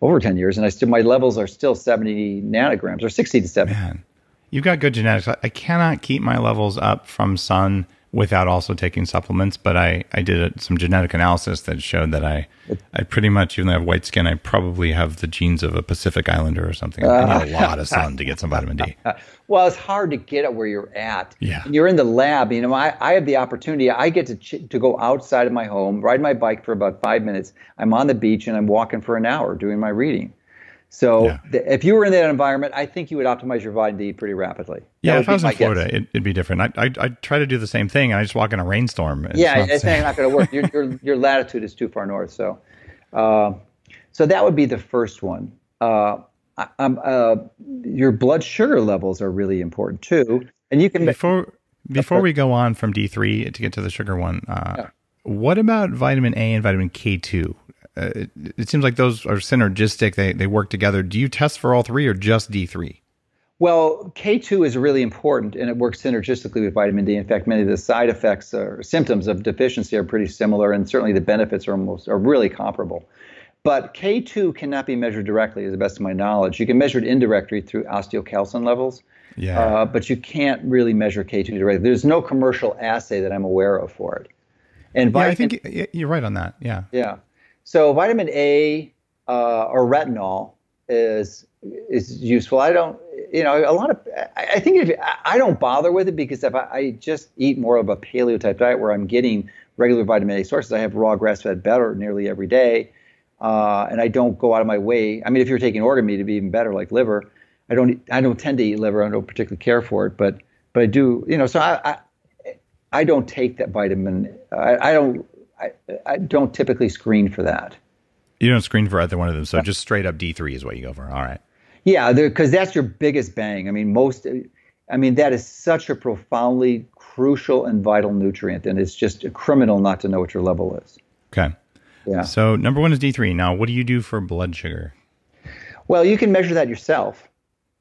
over 10 years, and I still my levels are still 70 nanograms or 60 to 70. Man, you've got good genetics. I cannot keep my levels up from sun without also taking supplements. But I, I did a, some genetic analysis that showed that I, I pretty much, even though I have white skin, I probably have the genes of a Pacific Islander or something. I need a lot of sun to get some vitamin D. Well, it's hard to get it where you're at. Yeah. you're in the lab. You know, I, I have the opportunity. I get to ch- to go outside of my home, ride my bike for about five minutes. I'm on the beach and I'm walking for an hour doing my reading. So yeah. the, if you were in that environment, I think you would optimize your vitamin D pretty rapidly. Yeah, if I was in Florida, it, would be different. I, I I try to do the same thing, and I just walk in a rainstorm. It's yeah, not it's not going to work. your, your your latitude is too far north. So, uh, so that would be the first one. Uh, uh, your blood sugar levels are really important too, and you can before before we go on from D three to get to the sugar one. Uh, yeah. What about vitamin A and vitamin K two? Uh, it, it, seems like those are synergistic. They they work together. Do you test for all three or just D three? Well, K2 is really important and it works synergistically with vitamin D. In fact, many of the side effects or symptoms of deficiency are pretty similar, and certainly the benefits are almost are really comparable. But K2 cannot be measured directly, as the best of my knowledge. You can measure it indirectly through osteocalcin levels, yeah. Uh, but you can't really measure K2 directly. There's no commercial assay that I'm aware of for it. And vitamin, yeah, I think you're right on that. Yeah. Yeah. So vitamin A uh, or retinol is is useful. I don't, you know, a lot of. I, think if I don't bother with it because if I, I, just eat more of a paleo type diet where I'm getting regular vitamin A sources, I have raw grass fed butter nearly every day, uh, and I don't go out of my way. I mean, if you're taking organ meat, it'd be even better, like liver. I don't. I don't tend to eat liver. I don't particularly care for it, but but I do. You know, so I I, I don't take that vitamin. I, I don't I, I don't typically screen for that. You don't screen for either one of them, so just straight up D three is what you go for. All right. Yeah, because that's your biggest bang. I mean, most. I mean, that is such a profoundly crucial and vital nutrient, and it's just a criminal not to know what your level is. Okay. Yeah. So number one is D three. Now, what do you do for blood sugar? Well, you can measure that yourself.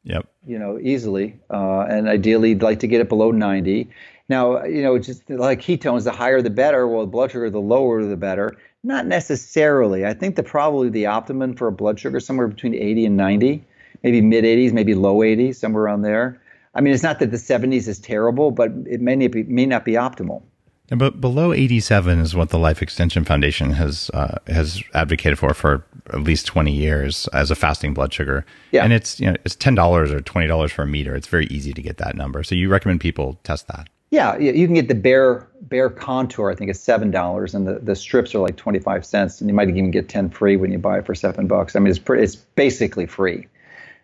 Yep. You know, easily, uh, and ideally, you'd like to get it below ninety. Now, you know, just like ketones, the higher the better. Well, blood sugar, the lower the better. Not necessarily. I think the probably the optimum for a blood sugar somewhere between 80 and 90, maybe mid 80s, maybe low 80s, somewhere around there. I mean, it's not that the 70s is terrible, but it may not be, may not be optimal. But below 87 is what the Life Extension Foundation has uh, has advocated for for at least 20 years as a fasting blood sugar. Yeah. And it's you know it's ten dollars or twenty dollars for a meter. It's very easy to get that number. So you recommend people test that. Yeah, you can get the Bayer Bayer Contour. I think is seven dollars, and the, the strips are like twenty five cents, and you might even get ten free when you buy it for seven bucks. I mean, it's pretty, it's basically free.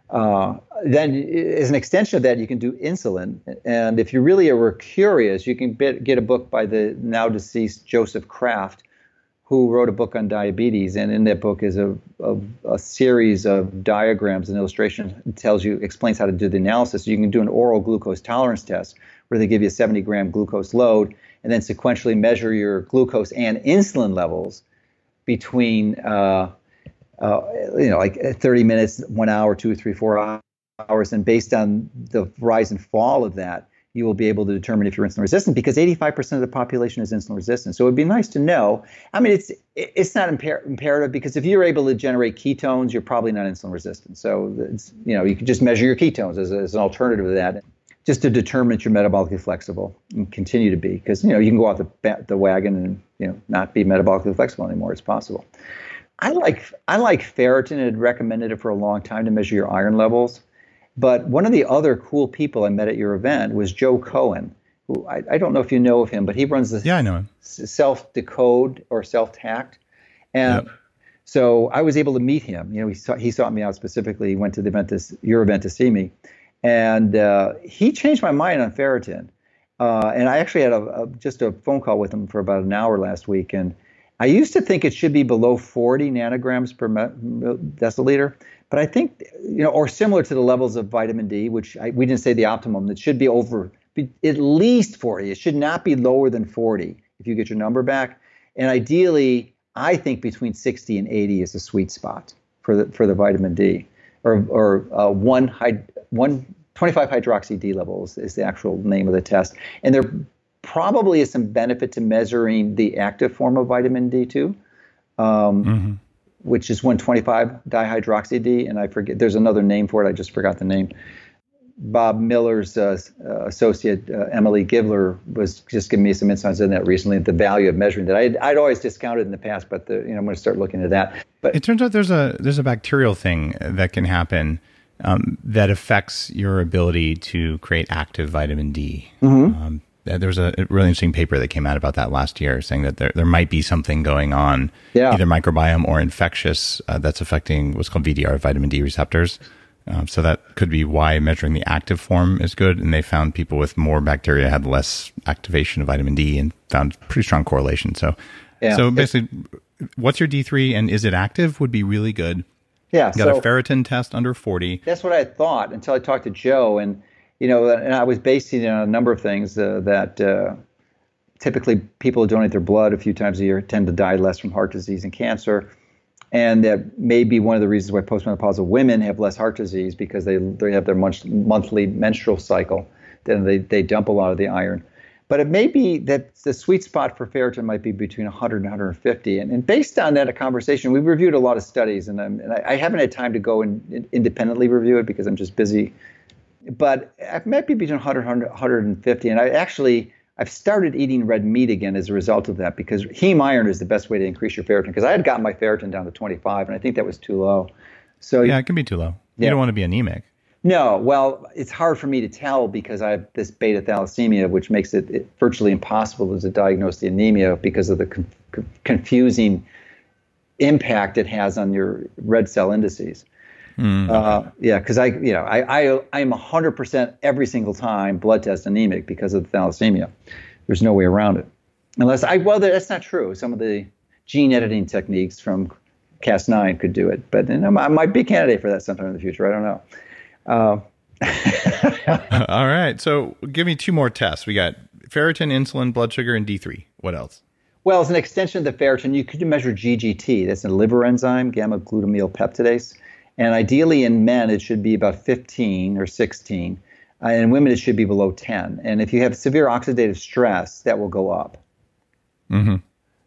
Uh, then, as an extension of that, you can do insulin, and if you really are curious, you can get a book by the now deceased Joseph Kraft, who wrote a book on diabetes, and in that book is a, a, a series of diagrams and illustrations. It tells you explains how to do the analysis. You can do an oral glucose tolerance test where they give you a 70 gram glucose load and then sequentially measure your glucose and insulin levels between uh, uh, you know like 30 minutes one hour two three four hours. And based on the rise and fall of that you will be able to determine if you're insulin resistant because 85% of the population is insulin resistant. So it'd be nice to know. I mean it's it's not imper- imperative because if you're able to generate ketones you're probably not insulin resistant. So it's you know you can just measure your ketones as, as an alternative to that just to determine that you're metabolically flexible and continue to be because you know you can go out the the wagon and you know not be metabolically flexible anymore. It's possible. I like I like ferritin and had recommended it for a long time to measure your iron levels. But one of the other cool people I met at your event was Joe Cohen, who I, I don't know if you know of him, but he runs the yeah I know him SelfDecode or SelfHacked, and yep. so I was able to meet him. You know, he saw, he sought me out specifically. He went to the event this, your event to see me, and uh, he changed my mind on ferritin. Uh, and I actually had a, a, just a phone call with him for about an hour last week. And I used to think it should be below 40 nanograms per deciliter, but I think you know, or similar to the levels of vitamin D, which I, we didn't say the optimum. It should be over be at least 40. It should not be lower than 40 if you get your number back. And ideally, I think between 60 and 80 is a sweet spot for the for the vitamin D, or or uh, one one 25 hydroxy D levels is the actual name of the test, and there probably is some benefit to measuring the active form of vitamin D2, Um, mm-hmm which is 125 dihydroxy D, and I forget there's another name for it. I just forgot the name. Bob Miller's uh, uh, associate uh, Emily Givler was just giving me some insights on that recently. The value of measuring that I'd, I'd always discounted in the past, but the, you know I'm going to start looking at that. But it turns out there's a there's a bacterial thing that can happen um, that affects your ability to create active vitamin D. Mm-hmm. Um, there was a really interesting paper that came out about that last year, saying that there there might be something going on, yeah. either microbiome or infectious, uh, that's affecting what's called VDR, vitamin D receptors. Um, so that could be why measuring the active form is good. And they found people with more bacteria had less activation of vitamin D and found pretty strong correlation. So, yeah. so basically, what's your D3 and is it active would be really good. Yeah. Got so a ferritin test under 40. That's what I thought until I talked to Joe. And, you know, and I was basing it on a number of things uh, that uh, typically people who donate their blood a few times a year tend to die less from heart disease and cancer and that may be one of the reasons why postmenopausal women have less heart disease because they they have their monthly menstrual cycle. Then they they dump a lot of the iron. But it may be that the sweet spot for ferritin might be between 100 and 150. And, and based on that a conversation, we reviewed a lot of studies, and, and I, I, haven't had time to go and independently review it because I'm just busy. But it might be between 100 and 150. And I actually I've started eating red meat again as a result of that because heme iron is the best way to increase your ferritin. Because I had gotten my ferritin down to 25, and I think that was too low. So yeah, it can be too low. You don't want to be anemic. No, well, it's hard for me to tell because I have this beta thalassemia, which makes it, it virtually impossible to diagnose the anemia because of the con- confusing impact it has on your red cell indices. Mm. Uh, yeah, because I, you know, I, I, I am 100% every single time blood test anemic because of the thalassemia. There's no way around it. Unless I, well, that's not true. Some of the gene editing techniques from Cas9 could do it, but you know, I might be a candidate for that sometime in the future. I don't know. Uh, All right. So give me two more tests. We got ferritin, insulin, blood sugar, and D3. What else? Well, as an extension of the ferritin, you could measure GGT. That's a liver enzyme, gamma glutamyl peptidase. And ideally in men, it should be about 15 or 16. Uh, in women, it should be below 10. And if you have severe oxidative stress, that will go up. Mm-hmm.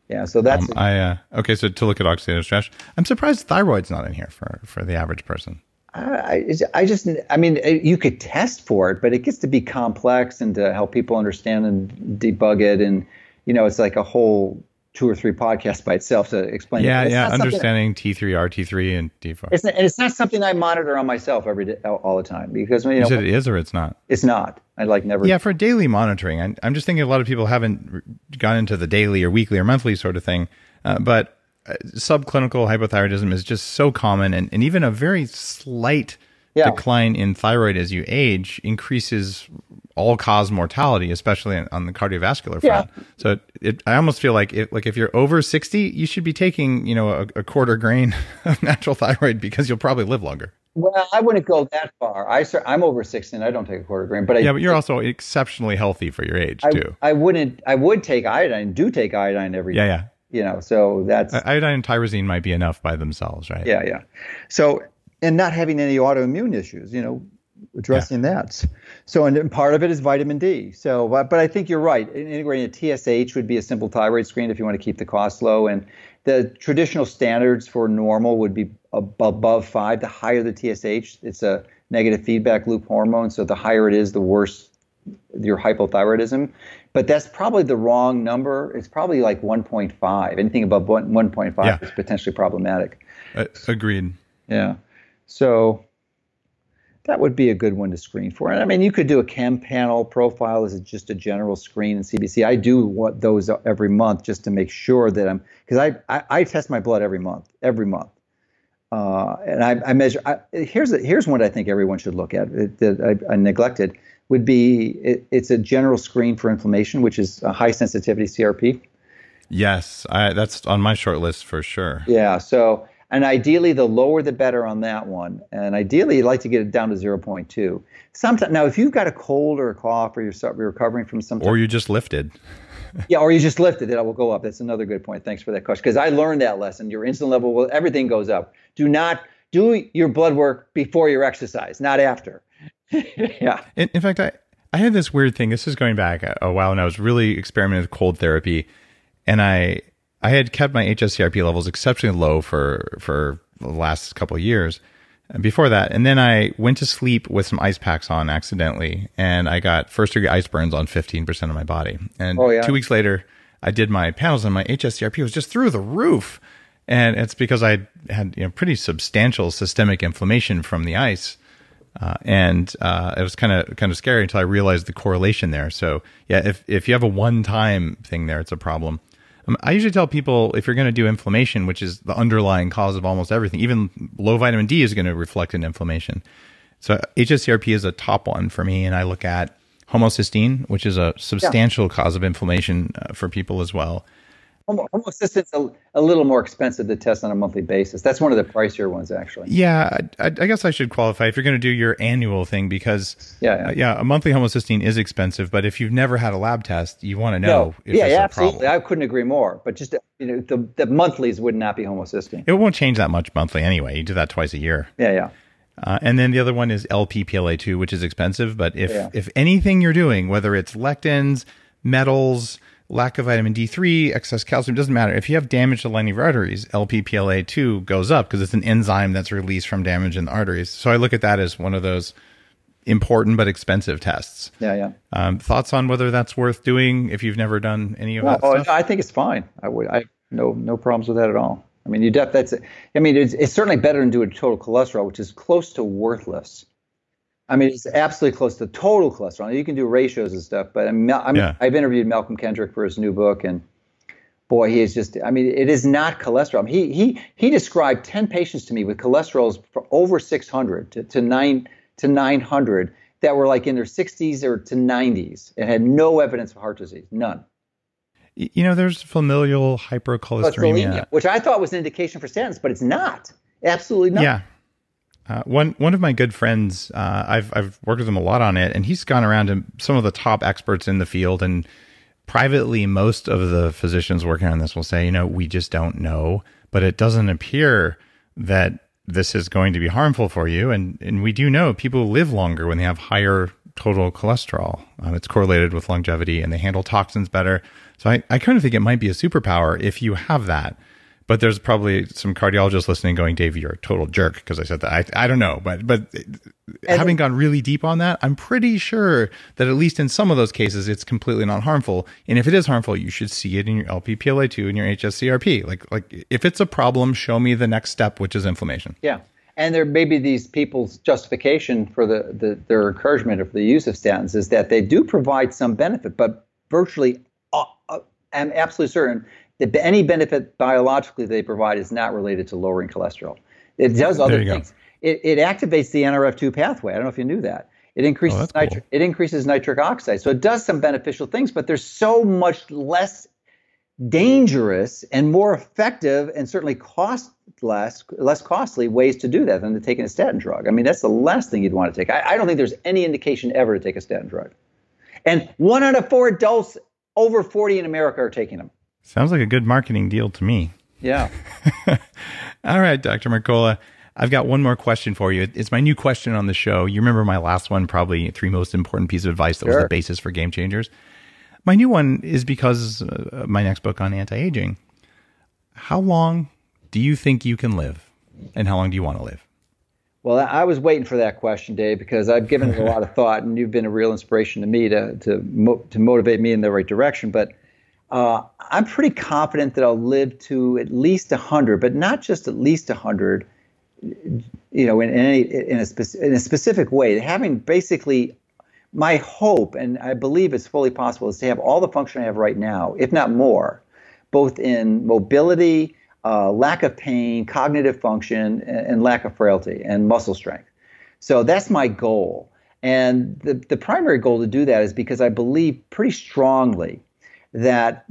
Yeah, so that's. Um, I uh, okay. So to look at oxidative stress, I'm surprised thyroid's not in here for for the average person. I, I just, I mean, you could test for it, but it gets to be complex and to help people understand and debug it, and you know, it's like a whole two or three podcasts by itself to explain. Yeah, it. yeah, understanding T three, R T three, and T four. It's not, and it's not something I monitor on myself every day, all the time because you, know, you it is or it's not. It's not. I like never. Yeah, for daily monitoring, I, I'm just thinking a lot of people haven't gone into the daily or weekly or monthly sort of thing, uh, but Uh, subclinical hypothyroidism is just so common, and, and even a very slight yeah. decline in thyroid as you age increases all cause mortality, especially on the cardiovascular front. Yeah. So it, it, I almost feel like if, like if you're over 60, you should be taking, you know, a, a, quarter grain of natural thyroid because you'll probably live longer. Well, I wouldn't go that far. I, I'm over 60 and I don't take a quarter grain, but I, yeah, but you're also exceptionally healthy for your age I, too. I wouldn't, I would take iodine, do take iodine every yeah, day. Yeah. You know, so that's iodine and tyrosine might be enough by themselves, right? Yeah. Yeah. So, and not having any autoimmune issues, you know, addressing yeah. that. So, and part of it is vitamin D. So, but, but I think you're right. Integrating a TSH would be a simple thyroid screen if you want to keep the cost low. And the traditional standards for normal would be above five. The higher the TSH, it's a negative feedback loop hormone. So the higher it is, the worse your hypothyroidism. But that's probably the wrong number. It's probably like 1.5. Anything above 1.5 yeah. is potentially problematic. Uh, agreed. Yeah. So that would be a good one to screen for. And I mean, you could do a chem panel profile as just a general screen in CBC. I do what those every month just to make sure that I'm because I, I, I test my blood every month, every month, uh, and I, I measure. I, here's a, here's one I think everyone should look at that I, I neglected would be it, it's a general screen for inflammation, which is a high sensitivity CRP. Yes, I, that's on my short list for sure. Yeah, so and ideally, the lower the better on that one. And ideally, you'd like to get it down to 0.2. Sometimes now, if you've got a cold or a cough, or you're recovering from something, or you just lifted. yeah, or you just lifted it, it will go up. That's another good point. Thanks for that question. Because I learned that lesson. Your insulin level will everything goes up. Do not do your blood work before your exercise, not after. yeah. In, in, fact, I, I had this weird thing. This is going back a while, and I was really experimenting with cold therapy, and I I had kept my HSCRP levels exceptionally low for for the last couple of years before that, and then I went to sleep with some ice packs on accidentally, and I got first degree ice burns on 15% of my body. And oh, yeah. two weeks later, I did my panels, and my HSCRP was just through the roof and it's because I had you know pretty substantial systemic inflammation from the ice, uh, and uh, it was kind of kind of scary until I realized the correlation there. So yeah, if if you have a one time thing there, it's a problem. Um, I usually tell people if you're going to do inflammation, which is the underlying cause of almost everything, even low vitamin D is going to reflect in inflammation. So HSCRP is a top one for me, and I look at homocysteine, which is a substantial yeah. cause of inflammation uh, for people as well homocystine's a, a little more expensive to test on a monthly basis. That's one of the pricier ones, actually. Yeah, I, I guess I should qualify if you're going to do your annual thing because yeah, yeah. Uh, yeah, a monthly homocysteine is expensive. But if you've never had a lab test, you want to know. No. yeah, yeah absolutely. I couldn't agree more. But just you know, the the monthlies would not be homocysteine. It won't change that much monthly anyway. You do that twice a year. Yeah, yeah. Uh, and then the other one is LPPLA2, which is expensive. But if yeah. if anything you're doing, whether it's lectins, metals lack of vitamin D3, excess calcium, doesn't matter. If you have damage to the lining of arteries, LPPLA2 goes up because it's an enzyme that's released from damage in the arteries. So I look at that as one of those important but expensive tests. Yeah, yeah. Um, thoughts on whether that's worth doing if you've never done any of that oh, stuff? I think it's fine. I would. I no no problems with that at all. I mean, you def, that's. I mean, it's, it's certainly better than doing total cholesterol, which is close to worthless. I mean, it's absolutely close to total cholesterol. You can do ratios and stuff, but I'm, I'm yeah. I've interviewed Malcolm Kendrick for his new book, and boy, he is just. I mean, it is not cholesterol. He he he described ten patients to me with cholesterols for over 600 to, to nine to 900 that were like in their 60s or to 90s and had no evidence of heart disease, none. You know, there's familial hypercholesteremia, which I thought was an indication for statins, but it's not. Absolutely not. Yeah. Uh, one one of my good friends, uh, I've I've worked with him a lot on it, and he's gone around to some of the top experts in the field. And privately, most of the physicians working on this will say, you know, we just don't know, but it doesn't appear that this is going to be harmful for you. And and we do know people live longer when they have higher total cholesterol. Um, it's correlated with longevity, and they handle toxins better. So I I kind of think it might be a superpower if you have that. But there's probably some cardiologists listening going, Dave, you're a total jerk because I said that. I, I don't know. But but and having gone really deep on that, I'm pretty sure that at least in some of those cases, it's completely not harmful. And if it is harmful, you should see it in your LPPLA2 and your HSCRP. Like like if it's a problem, show me the next step, which is inflammation. Yeah. And there may be these people's justification for the, the their encouragement of the use of statins is that they do provide some benefit, but virtually uh, uh, I'm absolutely certain the, any benefit biologically they provide is not related to lowering cholesterol. It does other things. It, it activates the NRF2 pathway. I don't know if you knew that. It increases oh, nitric. Cool. It increases nitric oxide. So it does some beneficial things, but there's so much less dangerous and more effective, and certainly cost less less costly ways to do that than to taking a statin drug. I mean, that's the last thing you'd want to take. I, I don't think there's any indication ever to take a statin drug. And one out of four adults over 40 in America are taking them. Sounds like a good marketing deal to me. Yeah. All right, Dr. Mercola. I've got one more question for you. It's my new question on the show. You remember my last one, probably three most important piece of advice that sure. was the basis for game changers. My new one is because uh, my next book on anti-aging. How long do you think you can live, and how long do you want to live? Well, I was waiting for that question, Dave, because I've given it a lot of thought, and you've been a real inspiration to me to to mo- to motivate me in the right direction. But uh, I'm pretty confident that I'll live to at least 100, but not just at least 100, you know, in, in, any, in, a, in a specific way. Having basically my hope, and I believe it's fully possible, is to have all the function I have right now, if not more, both in mobility, uh, lack of pain, cognitive function, and, and lack of frailty and muscle strength. So that's my goal. And the, the primary goal to do that is because I believe pretty strongly that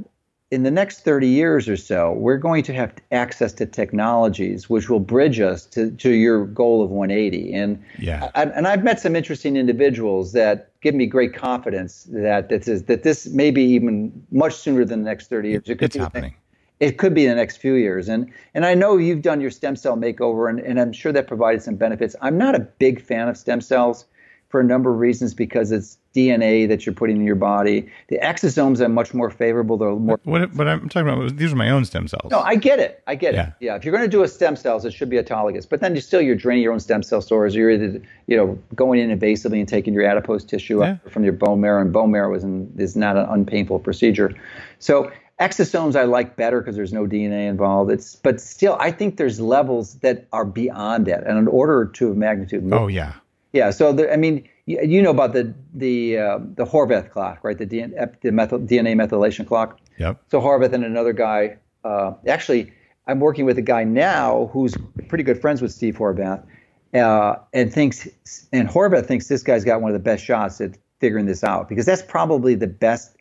in the next 30 years or so, we're going to have access to technologies which will bridge us to, to your goal of 180. And yeah, I, and I've met some interesting individuals that give me great confidence that this is that this may be even much sooner than the next 30 years. It could it's be happening. It could be in the next few years. And and I know you've done your stem cell makeover, and, and I'm sure that provided some benefits. I'm not a big fan of stem cells for a number of reasons because it's DNA that you're putting in your body. The exosomes are much more favorable. They're more. What, what I'm talking about, these are my own stem cells. No, I get it. I get yeah. it. Yeah. If you're going to do a stem cells, it should be autologous. But then you still you're draining your own stem cell stores. You're either you know going in invasively and taking your adipose tissue yeah. from your bone marrow, and bone marrow is, in, is not an unpainful procedure. So exosomes I like better because there's no DNA involved. It's but still I think there's levels that are beyond that, and an order or two of magnitude. Oh yeah. Yeah. So the, I mean you, you know about the the uh, the Horvath clock, right? The, DNA, the methyl, DNA methylation clock. Yep. So Horvath and another guy. Uh, actually, I'm working with a guy now who's pretty good friends with Steve Horvath, uh, and thinks and Horvath thinks this guy's got one of the best shots at figuring this out because that's probably the best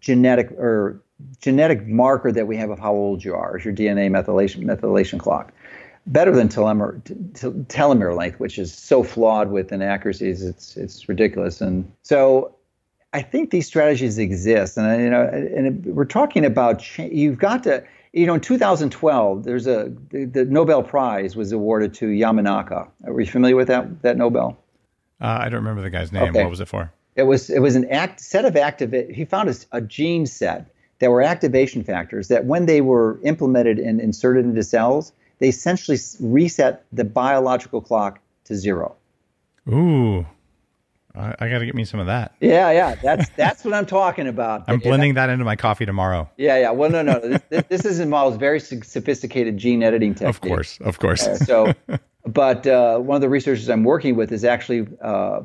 genetic or genetic marker that we have of how old you are is your DNA methylation methylation clock better than telomere, telomere length, which is so flawed with inaccuracies. It's it's ridiculous. And so I think these strategies exist. And you know, and we're talking about cha- you've got to. You know, in 2012, there's a the, the Nobel Prize was awarded to Yamanaka. Are you familiar with that that Nobel? Uh, I don't remember the guy's name. Okay. What was it for? It was it was an act set of activate. He found a, a gene set that were activation factors that when they were implemented and inserted into cells, they essentially reset the biological clock to zero. Ooh. I, I got to get me some of that. Yeah, yeah, that's that's what I'm talking about. I'm blending that into my coffee tomorrow. Yeah, yeah. Well, no, no. This, this is involves very sophisticated gene editing techniques. Of course, of course. Uh, so, but uh, one of the researchers I'm working with is actually uh,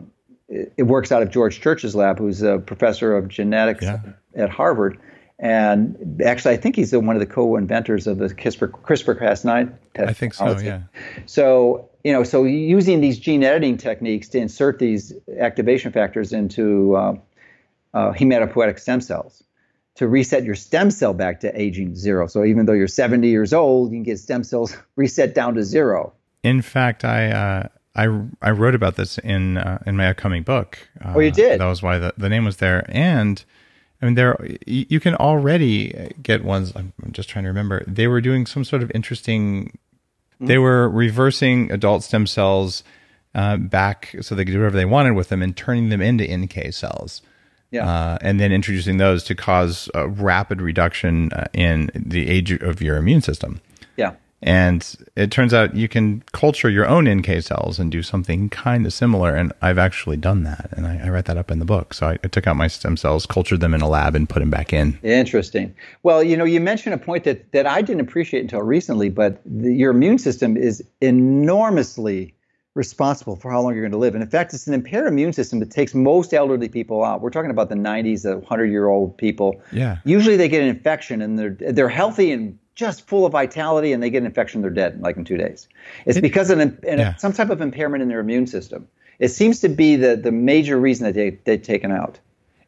it, it, works out of George Church's lab, who's a professor of genetics yeah. at Harvard, and actually, I think he's the, one of the co-inventors of the CRISPR, CRISPR-Cas9 technology. I think so, yeah. So, you know, so using these gene editing techniques to insert these activation factors into uh, uh, hematopoietic stem cells to reset your stem cell back to aging zero. So even though you're 70 years old, you can get stem cells reset down to zero. In fact, I uh, I, I wrote about this in uh, in my upcoming book. oh, you did. That was why the, the name was there, and I mean, there you can already get ones. I'm just trying to remember. They were doing some sort of interesting. They mm-hmm. were reversing adult stem cells uh, back so they could do whatever they wanted with them and turning them into NK cells. Yeah. Uh, and then introducing those to cause a rapid reduction uh, in the age of your immune system. Yeah. And it turns out you can culture your own NK cells and do something kind of similar. And I've actually done that. And I, I write that up in the book. So I, I, took out my stem cells, cultured them in a lab, and put them back in. Interesting. Well, you know, you mentioned a point that, that I didn't appreciate until recently, but the, your immune system is enormously responsible for how long you're going to live. And in fact, it's an impaired immune system that takes most elderly people out. We're talking about the 90s, the 100 year old people. Yeah. Usually they get an infection and they're, they're healthy and just full of vitality and they get an infection, they're dead like in two days. It's it, because of an, yeah. some type of impairment in their immune system. It seems to be the, the major reason that they, they've taken out.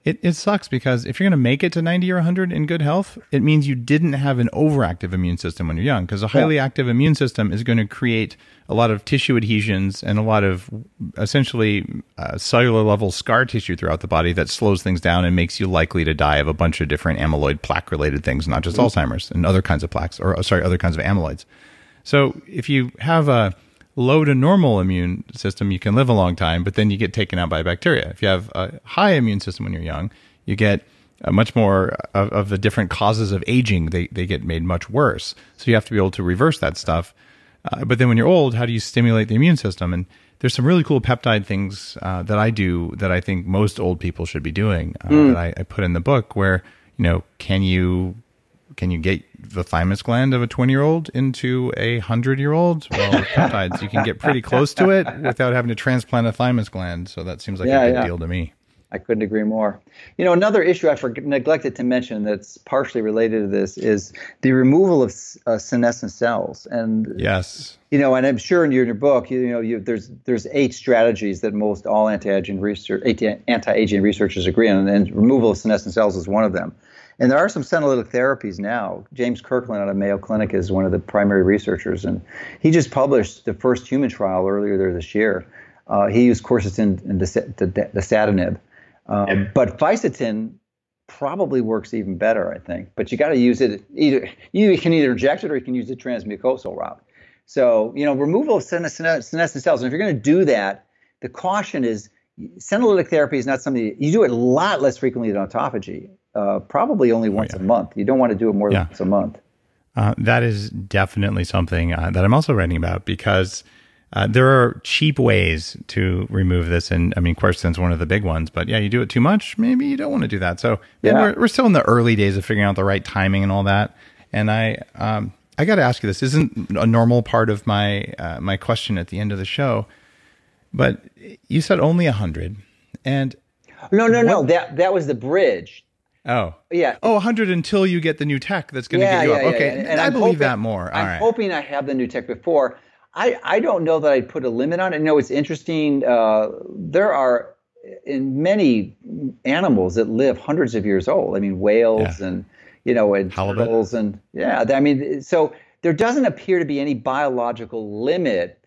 It, it sucks because if you're going to make it to 90 or 100 in good health, it means you didn't have an overactive immune system when you're young because a highly yeah. active immune system is going to create a lot of tissue adhesions and a lot of essentially uh, cellular level scar tissue throughout the body that slows things down and makes you likely to die of a bunch of different amyloid plaque related things, not just mm-hmm. Alzheimer's and other kinds of plaques or sorry, other kinds of amyloids. So if you have a low to normal immune system, you can live a long time, but then you get taken out by bacteria. If you have a high immune system when you're young, you get much more of, of, the different causes of aging. They, they get made much worse. So you have to be able to reverse that stuff. Uh, but then when you're old, how do you stimulate the immune system? And there's some really cool peptide things uh, that I do that I think most old people should be doing uh, mm. that I, I put in the book where, you know, can you can you get the thymus gland of a 20 year old into a 100 year old? Well, with peptides, you can get pretty close to it without having to transplant a thymus gland. So that seems like yeah, a good yeah. deal to me. I couldn't agree more. You know, another issue I forget, neglected to mention that's partially related to this is the removal of uh, senescent cells. And yes, you know, and I'm sure in your, in your book, you, you know, you, there's there's eight strategies that most all anti-aging research anti-aging researchers agree on, and removal of senescent cells is one of them. And there are some senolytic therapies now. James Kirkland out of Mayo Clinic is one of the primary researchers, and he just published the first human trial earlier there this year. Uh, he used quercetin and dasatinib. Um, yep. But fisetin probably works even better, I think. But you got to use it either you can either inject it or you can use the transmucosal route. So you know, removal of senescent cells. And if you're going to do that, the caution is senolytic therapy is not something you do it a lot less frequently than autophagy. Uh, probably only oh, once oh, yeah. a month. You don't want to do it more yeah. than once a month. Uh, that is definitely something uh, that I'm also writing about because uh, there are cheap ways to remove this, and I mean, quercetin's one of the big ones. But yeah, you do it too much, maybe you don't want to do that. So yeah. we're we're still in the early days of figuring out the right timing and all that. And I um, I got to ask you this isn't a normal part of my uh, my question at the end of the show, but you said only a hundred, and no, no, what, no, that that was the bridge. Oh. Yeah. Oh, 100 until you get the new tech that's going to yeah, get you yeah, up. Okay. Yeah. And I believe hoping, that more. All I'm right. hoping I have the new tech before. I, I don't know that I'd put a limit on it. No, it's interesting. Uh, there are in many animals that live hundreds of years old. I mean, whales yeah. and you know, and turtles and yeah. I mean, so there doesn't appear to be any biological limit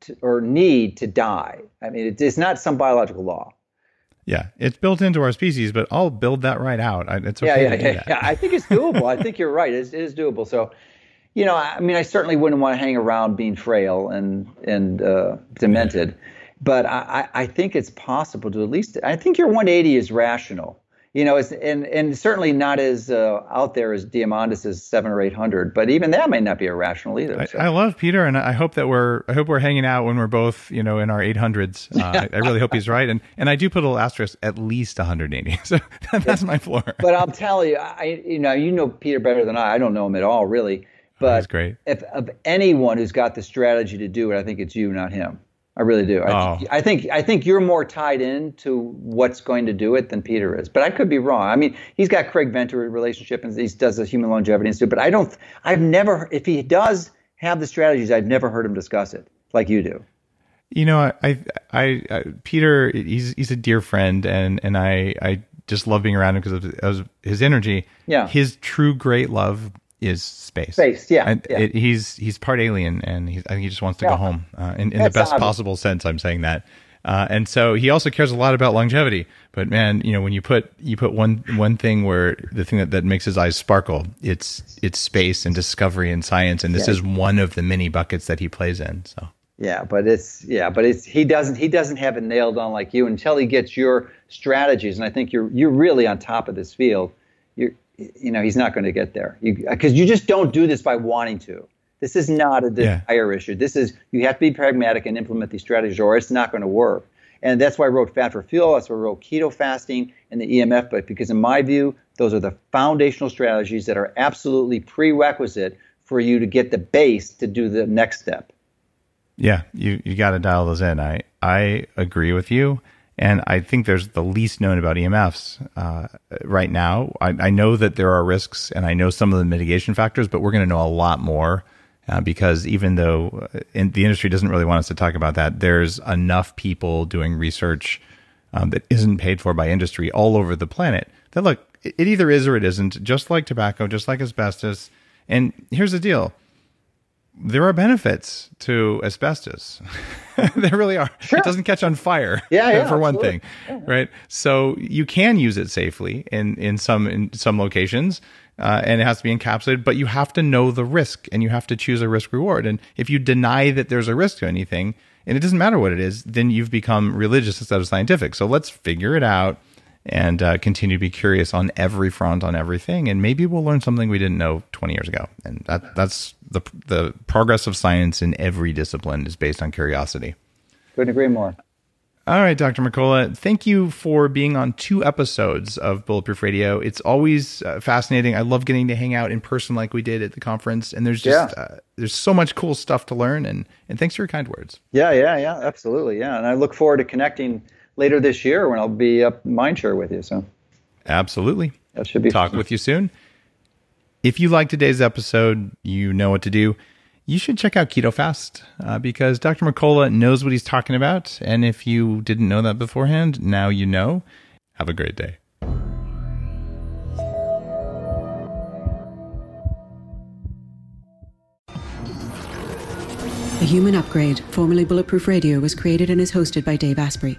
to, or need to die. I mean, it, it's not some biological law. Yeah, it's built into our species, but I'll build that right out. It's okay yeah, yeah, yeah, yeah. I think it's doable. I think you're right. It's, it is doable. So you know, I mean, I certainly wouldn't want to hang around being frail and and uh, demented, but I, I think it's possible to at least. I think your 180 is rational. You know, it's, and and certainly not as uh, out there as Diamandis's seven or eight hundred, but even that may not be irrational either. I, so. I, love Peter, and I hope that we're I hope we're hanging out when we're both you know in our eight hundreds. Uh, I, I, really hope he's right, and and I do put a little asterisk at least 180. So that's my floor. But I'm telling you, I you know you know Peter better than I. I don't know him at all, really. But That's great. if of anyone who's got the strategy to do it, I think it's you, not him. I really do. I, oh. I think I think you're more tied in to what's going to do it than Peter is. But I could be wrong. I mean, he's got Craig Venter relationship and he does the Human Longevity Institute. But I don't. I've never. If he does have the strategies, I've never heard him discuss it like you do. You know, I, I, I Peter, he's he's a dear friend, and and I I just love being around him because of, of his energy. Yeah. His true great love is space. Space, yeah. And yeah. It, he's he's part alien, and he's, I think he just wants to yeah. go home. Uh, in in the best obvious. possible sense, I'm saying that. Uh, and so he also cares a lot about longevity. But man, you know, when you put you put one one thing where the thing that, that makes his eyes sparkle, it's it's space and discovery and science, and this yeah. is one of the many buckets that he plays in. So yeah, but it's yeah, but it's he doesn't he doesn't have it nailed on like you until he gets your strategies, and I think you're you're really on top of this field. You're know he's not going to get there. Because you, uh, you, just don't do this by wanting to. This is not a desire yeah. issue. This is you have to be pragmatic and implement these strategies or it's not going to work. And that's why i wrote fat for fuel that's why i wrote keto fasting and the emf but because in my view those are the foundational strategies that are absolutely prerequisite for you to get the base to do the next step. Yeah you you got to dial those in. I i agree with you and I think there's the least known about EMFs uh, right now. I, I, know that there are risks and I know some of the mitigation factors, but we're going to know a lot more uh, because even though uh, in, the industry doesn't really want us to talk about that, there's enough people doing research um, that isn't paid for by industry all over the planet that look, it, it either is or it isn't, just like tobacco, just like asbestos. And here's the deal there are benefits to asbestos. there really are. Sure. It doesn't catch on fire. Yeah, yeah for one thing, yeah. right? So you can use it safely in in some in some locations, uh, and it has to be encapsulated. But you have to know the risk, and you have to choose a risk reward. And if you deny that there's a risk to anything, and it doesn't matter what it is, then you've become religious instead of scientific. So let's figure it out and uh, continue to be curious on every front on everything and maybe we'll learn something we didn't know 20 years ago. And that that's the the progress of science in every discipline is based on curiosity. Couldn't agree more. All right dr mercola thank you for being on two episodes of bulletproof radio. It's always uh, fascinating. I love getting to hang out in person like we did at the conference and there's just yeah. uh, there's so much cool stuff to learn and and thanks for your kind words. Yeah yeah yeah absolutely yeah and i look forward to connecting later this year when I'll be up Mindshare with you. So absolutely, that should be talk fun. with you soon. If you like today's episode, you know what to do. You should check out Keto Fast uh, because Dr. Mercola knows what he's talking about. And if you didn't know that beforehand, now you know. Have a great day. The Human Upgrade, formerly Bulletproof Radio, was created and is hosted by Dave Asprey.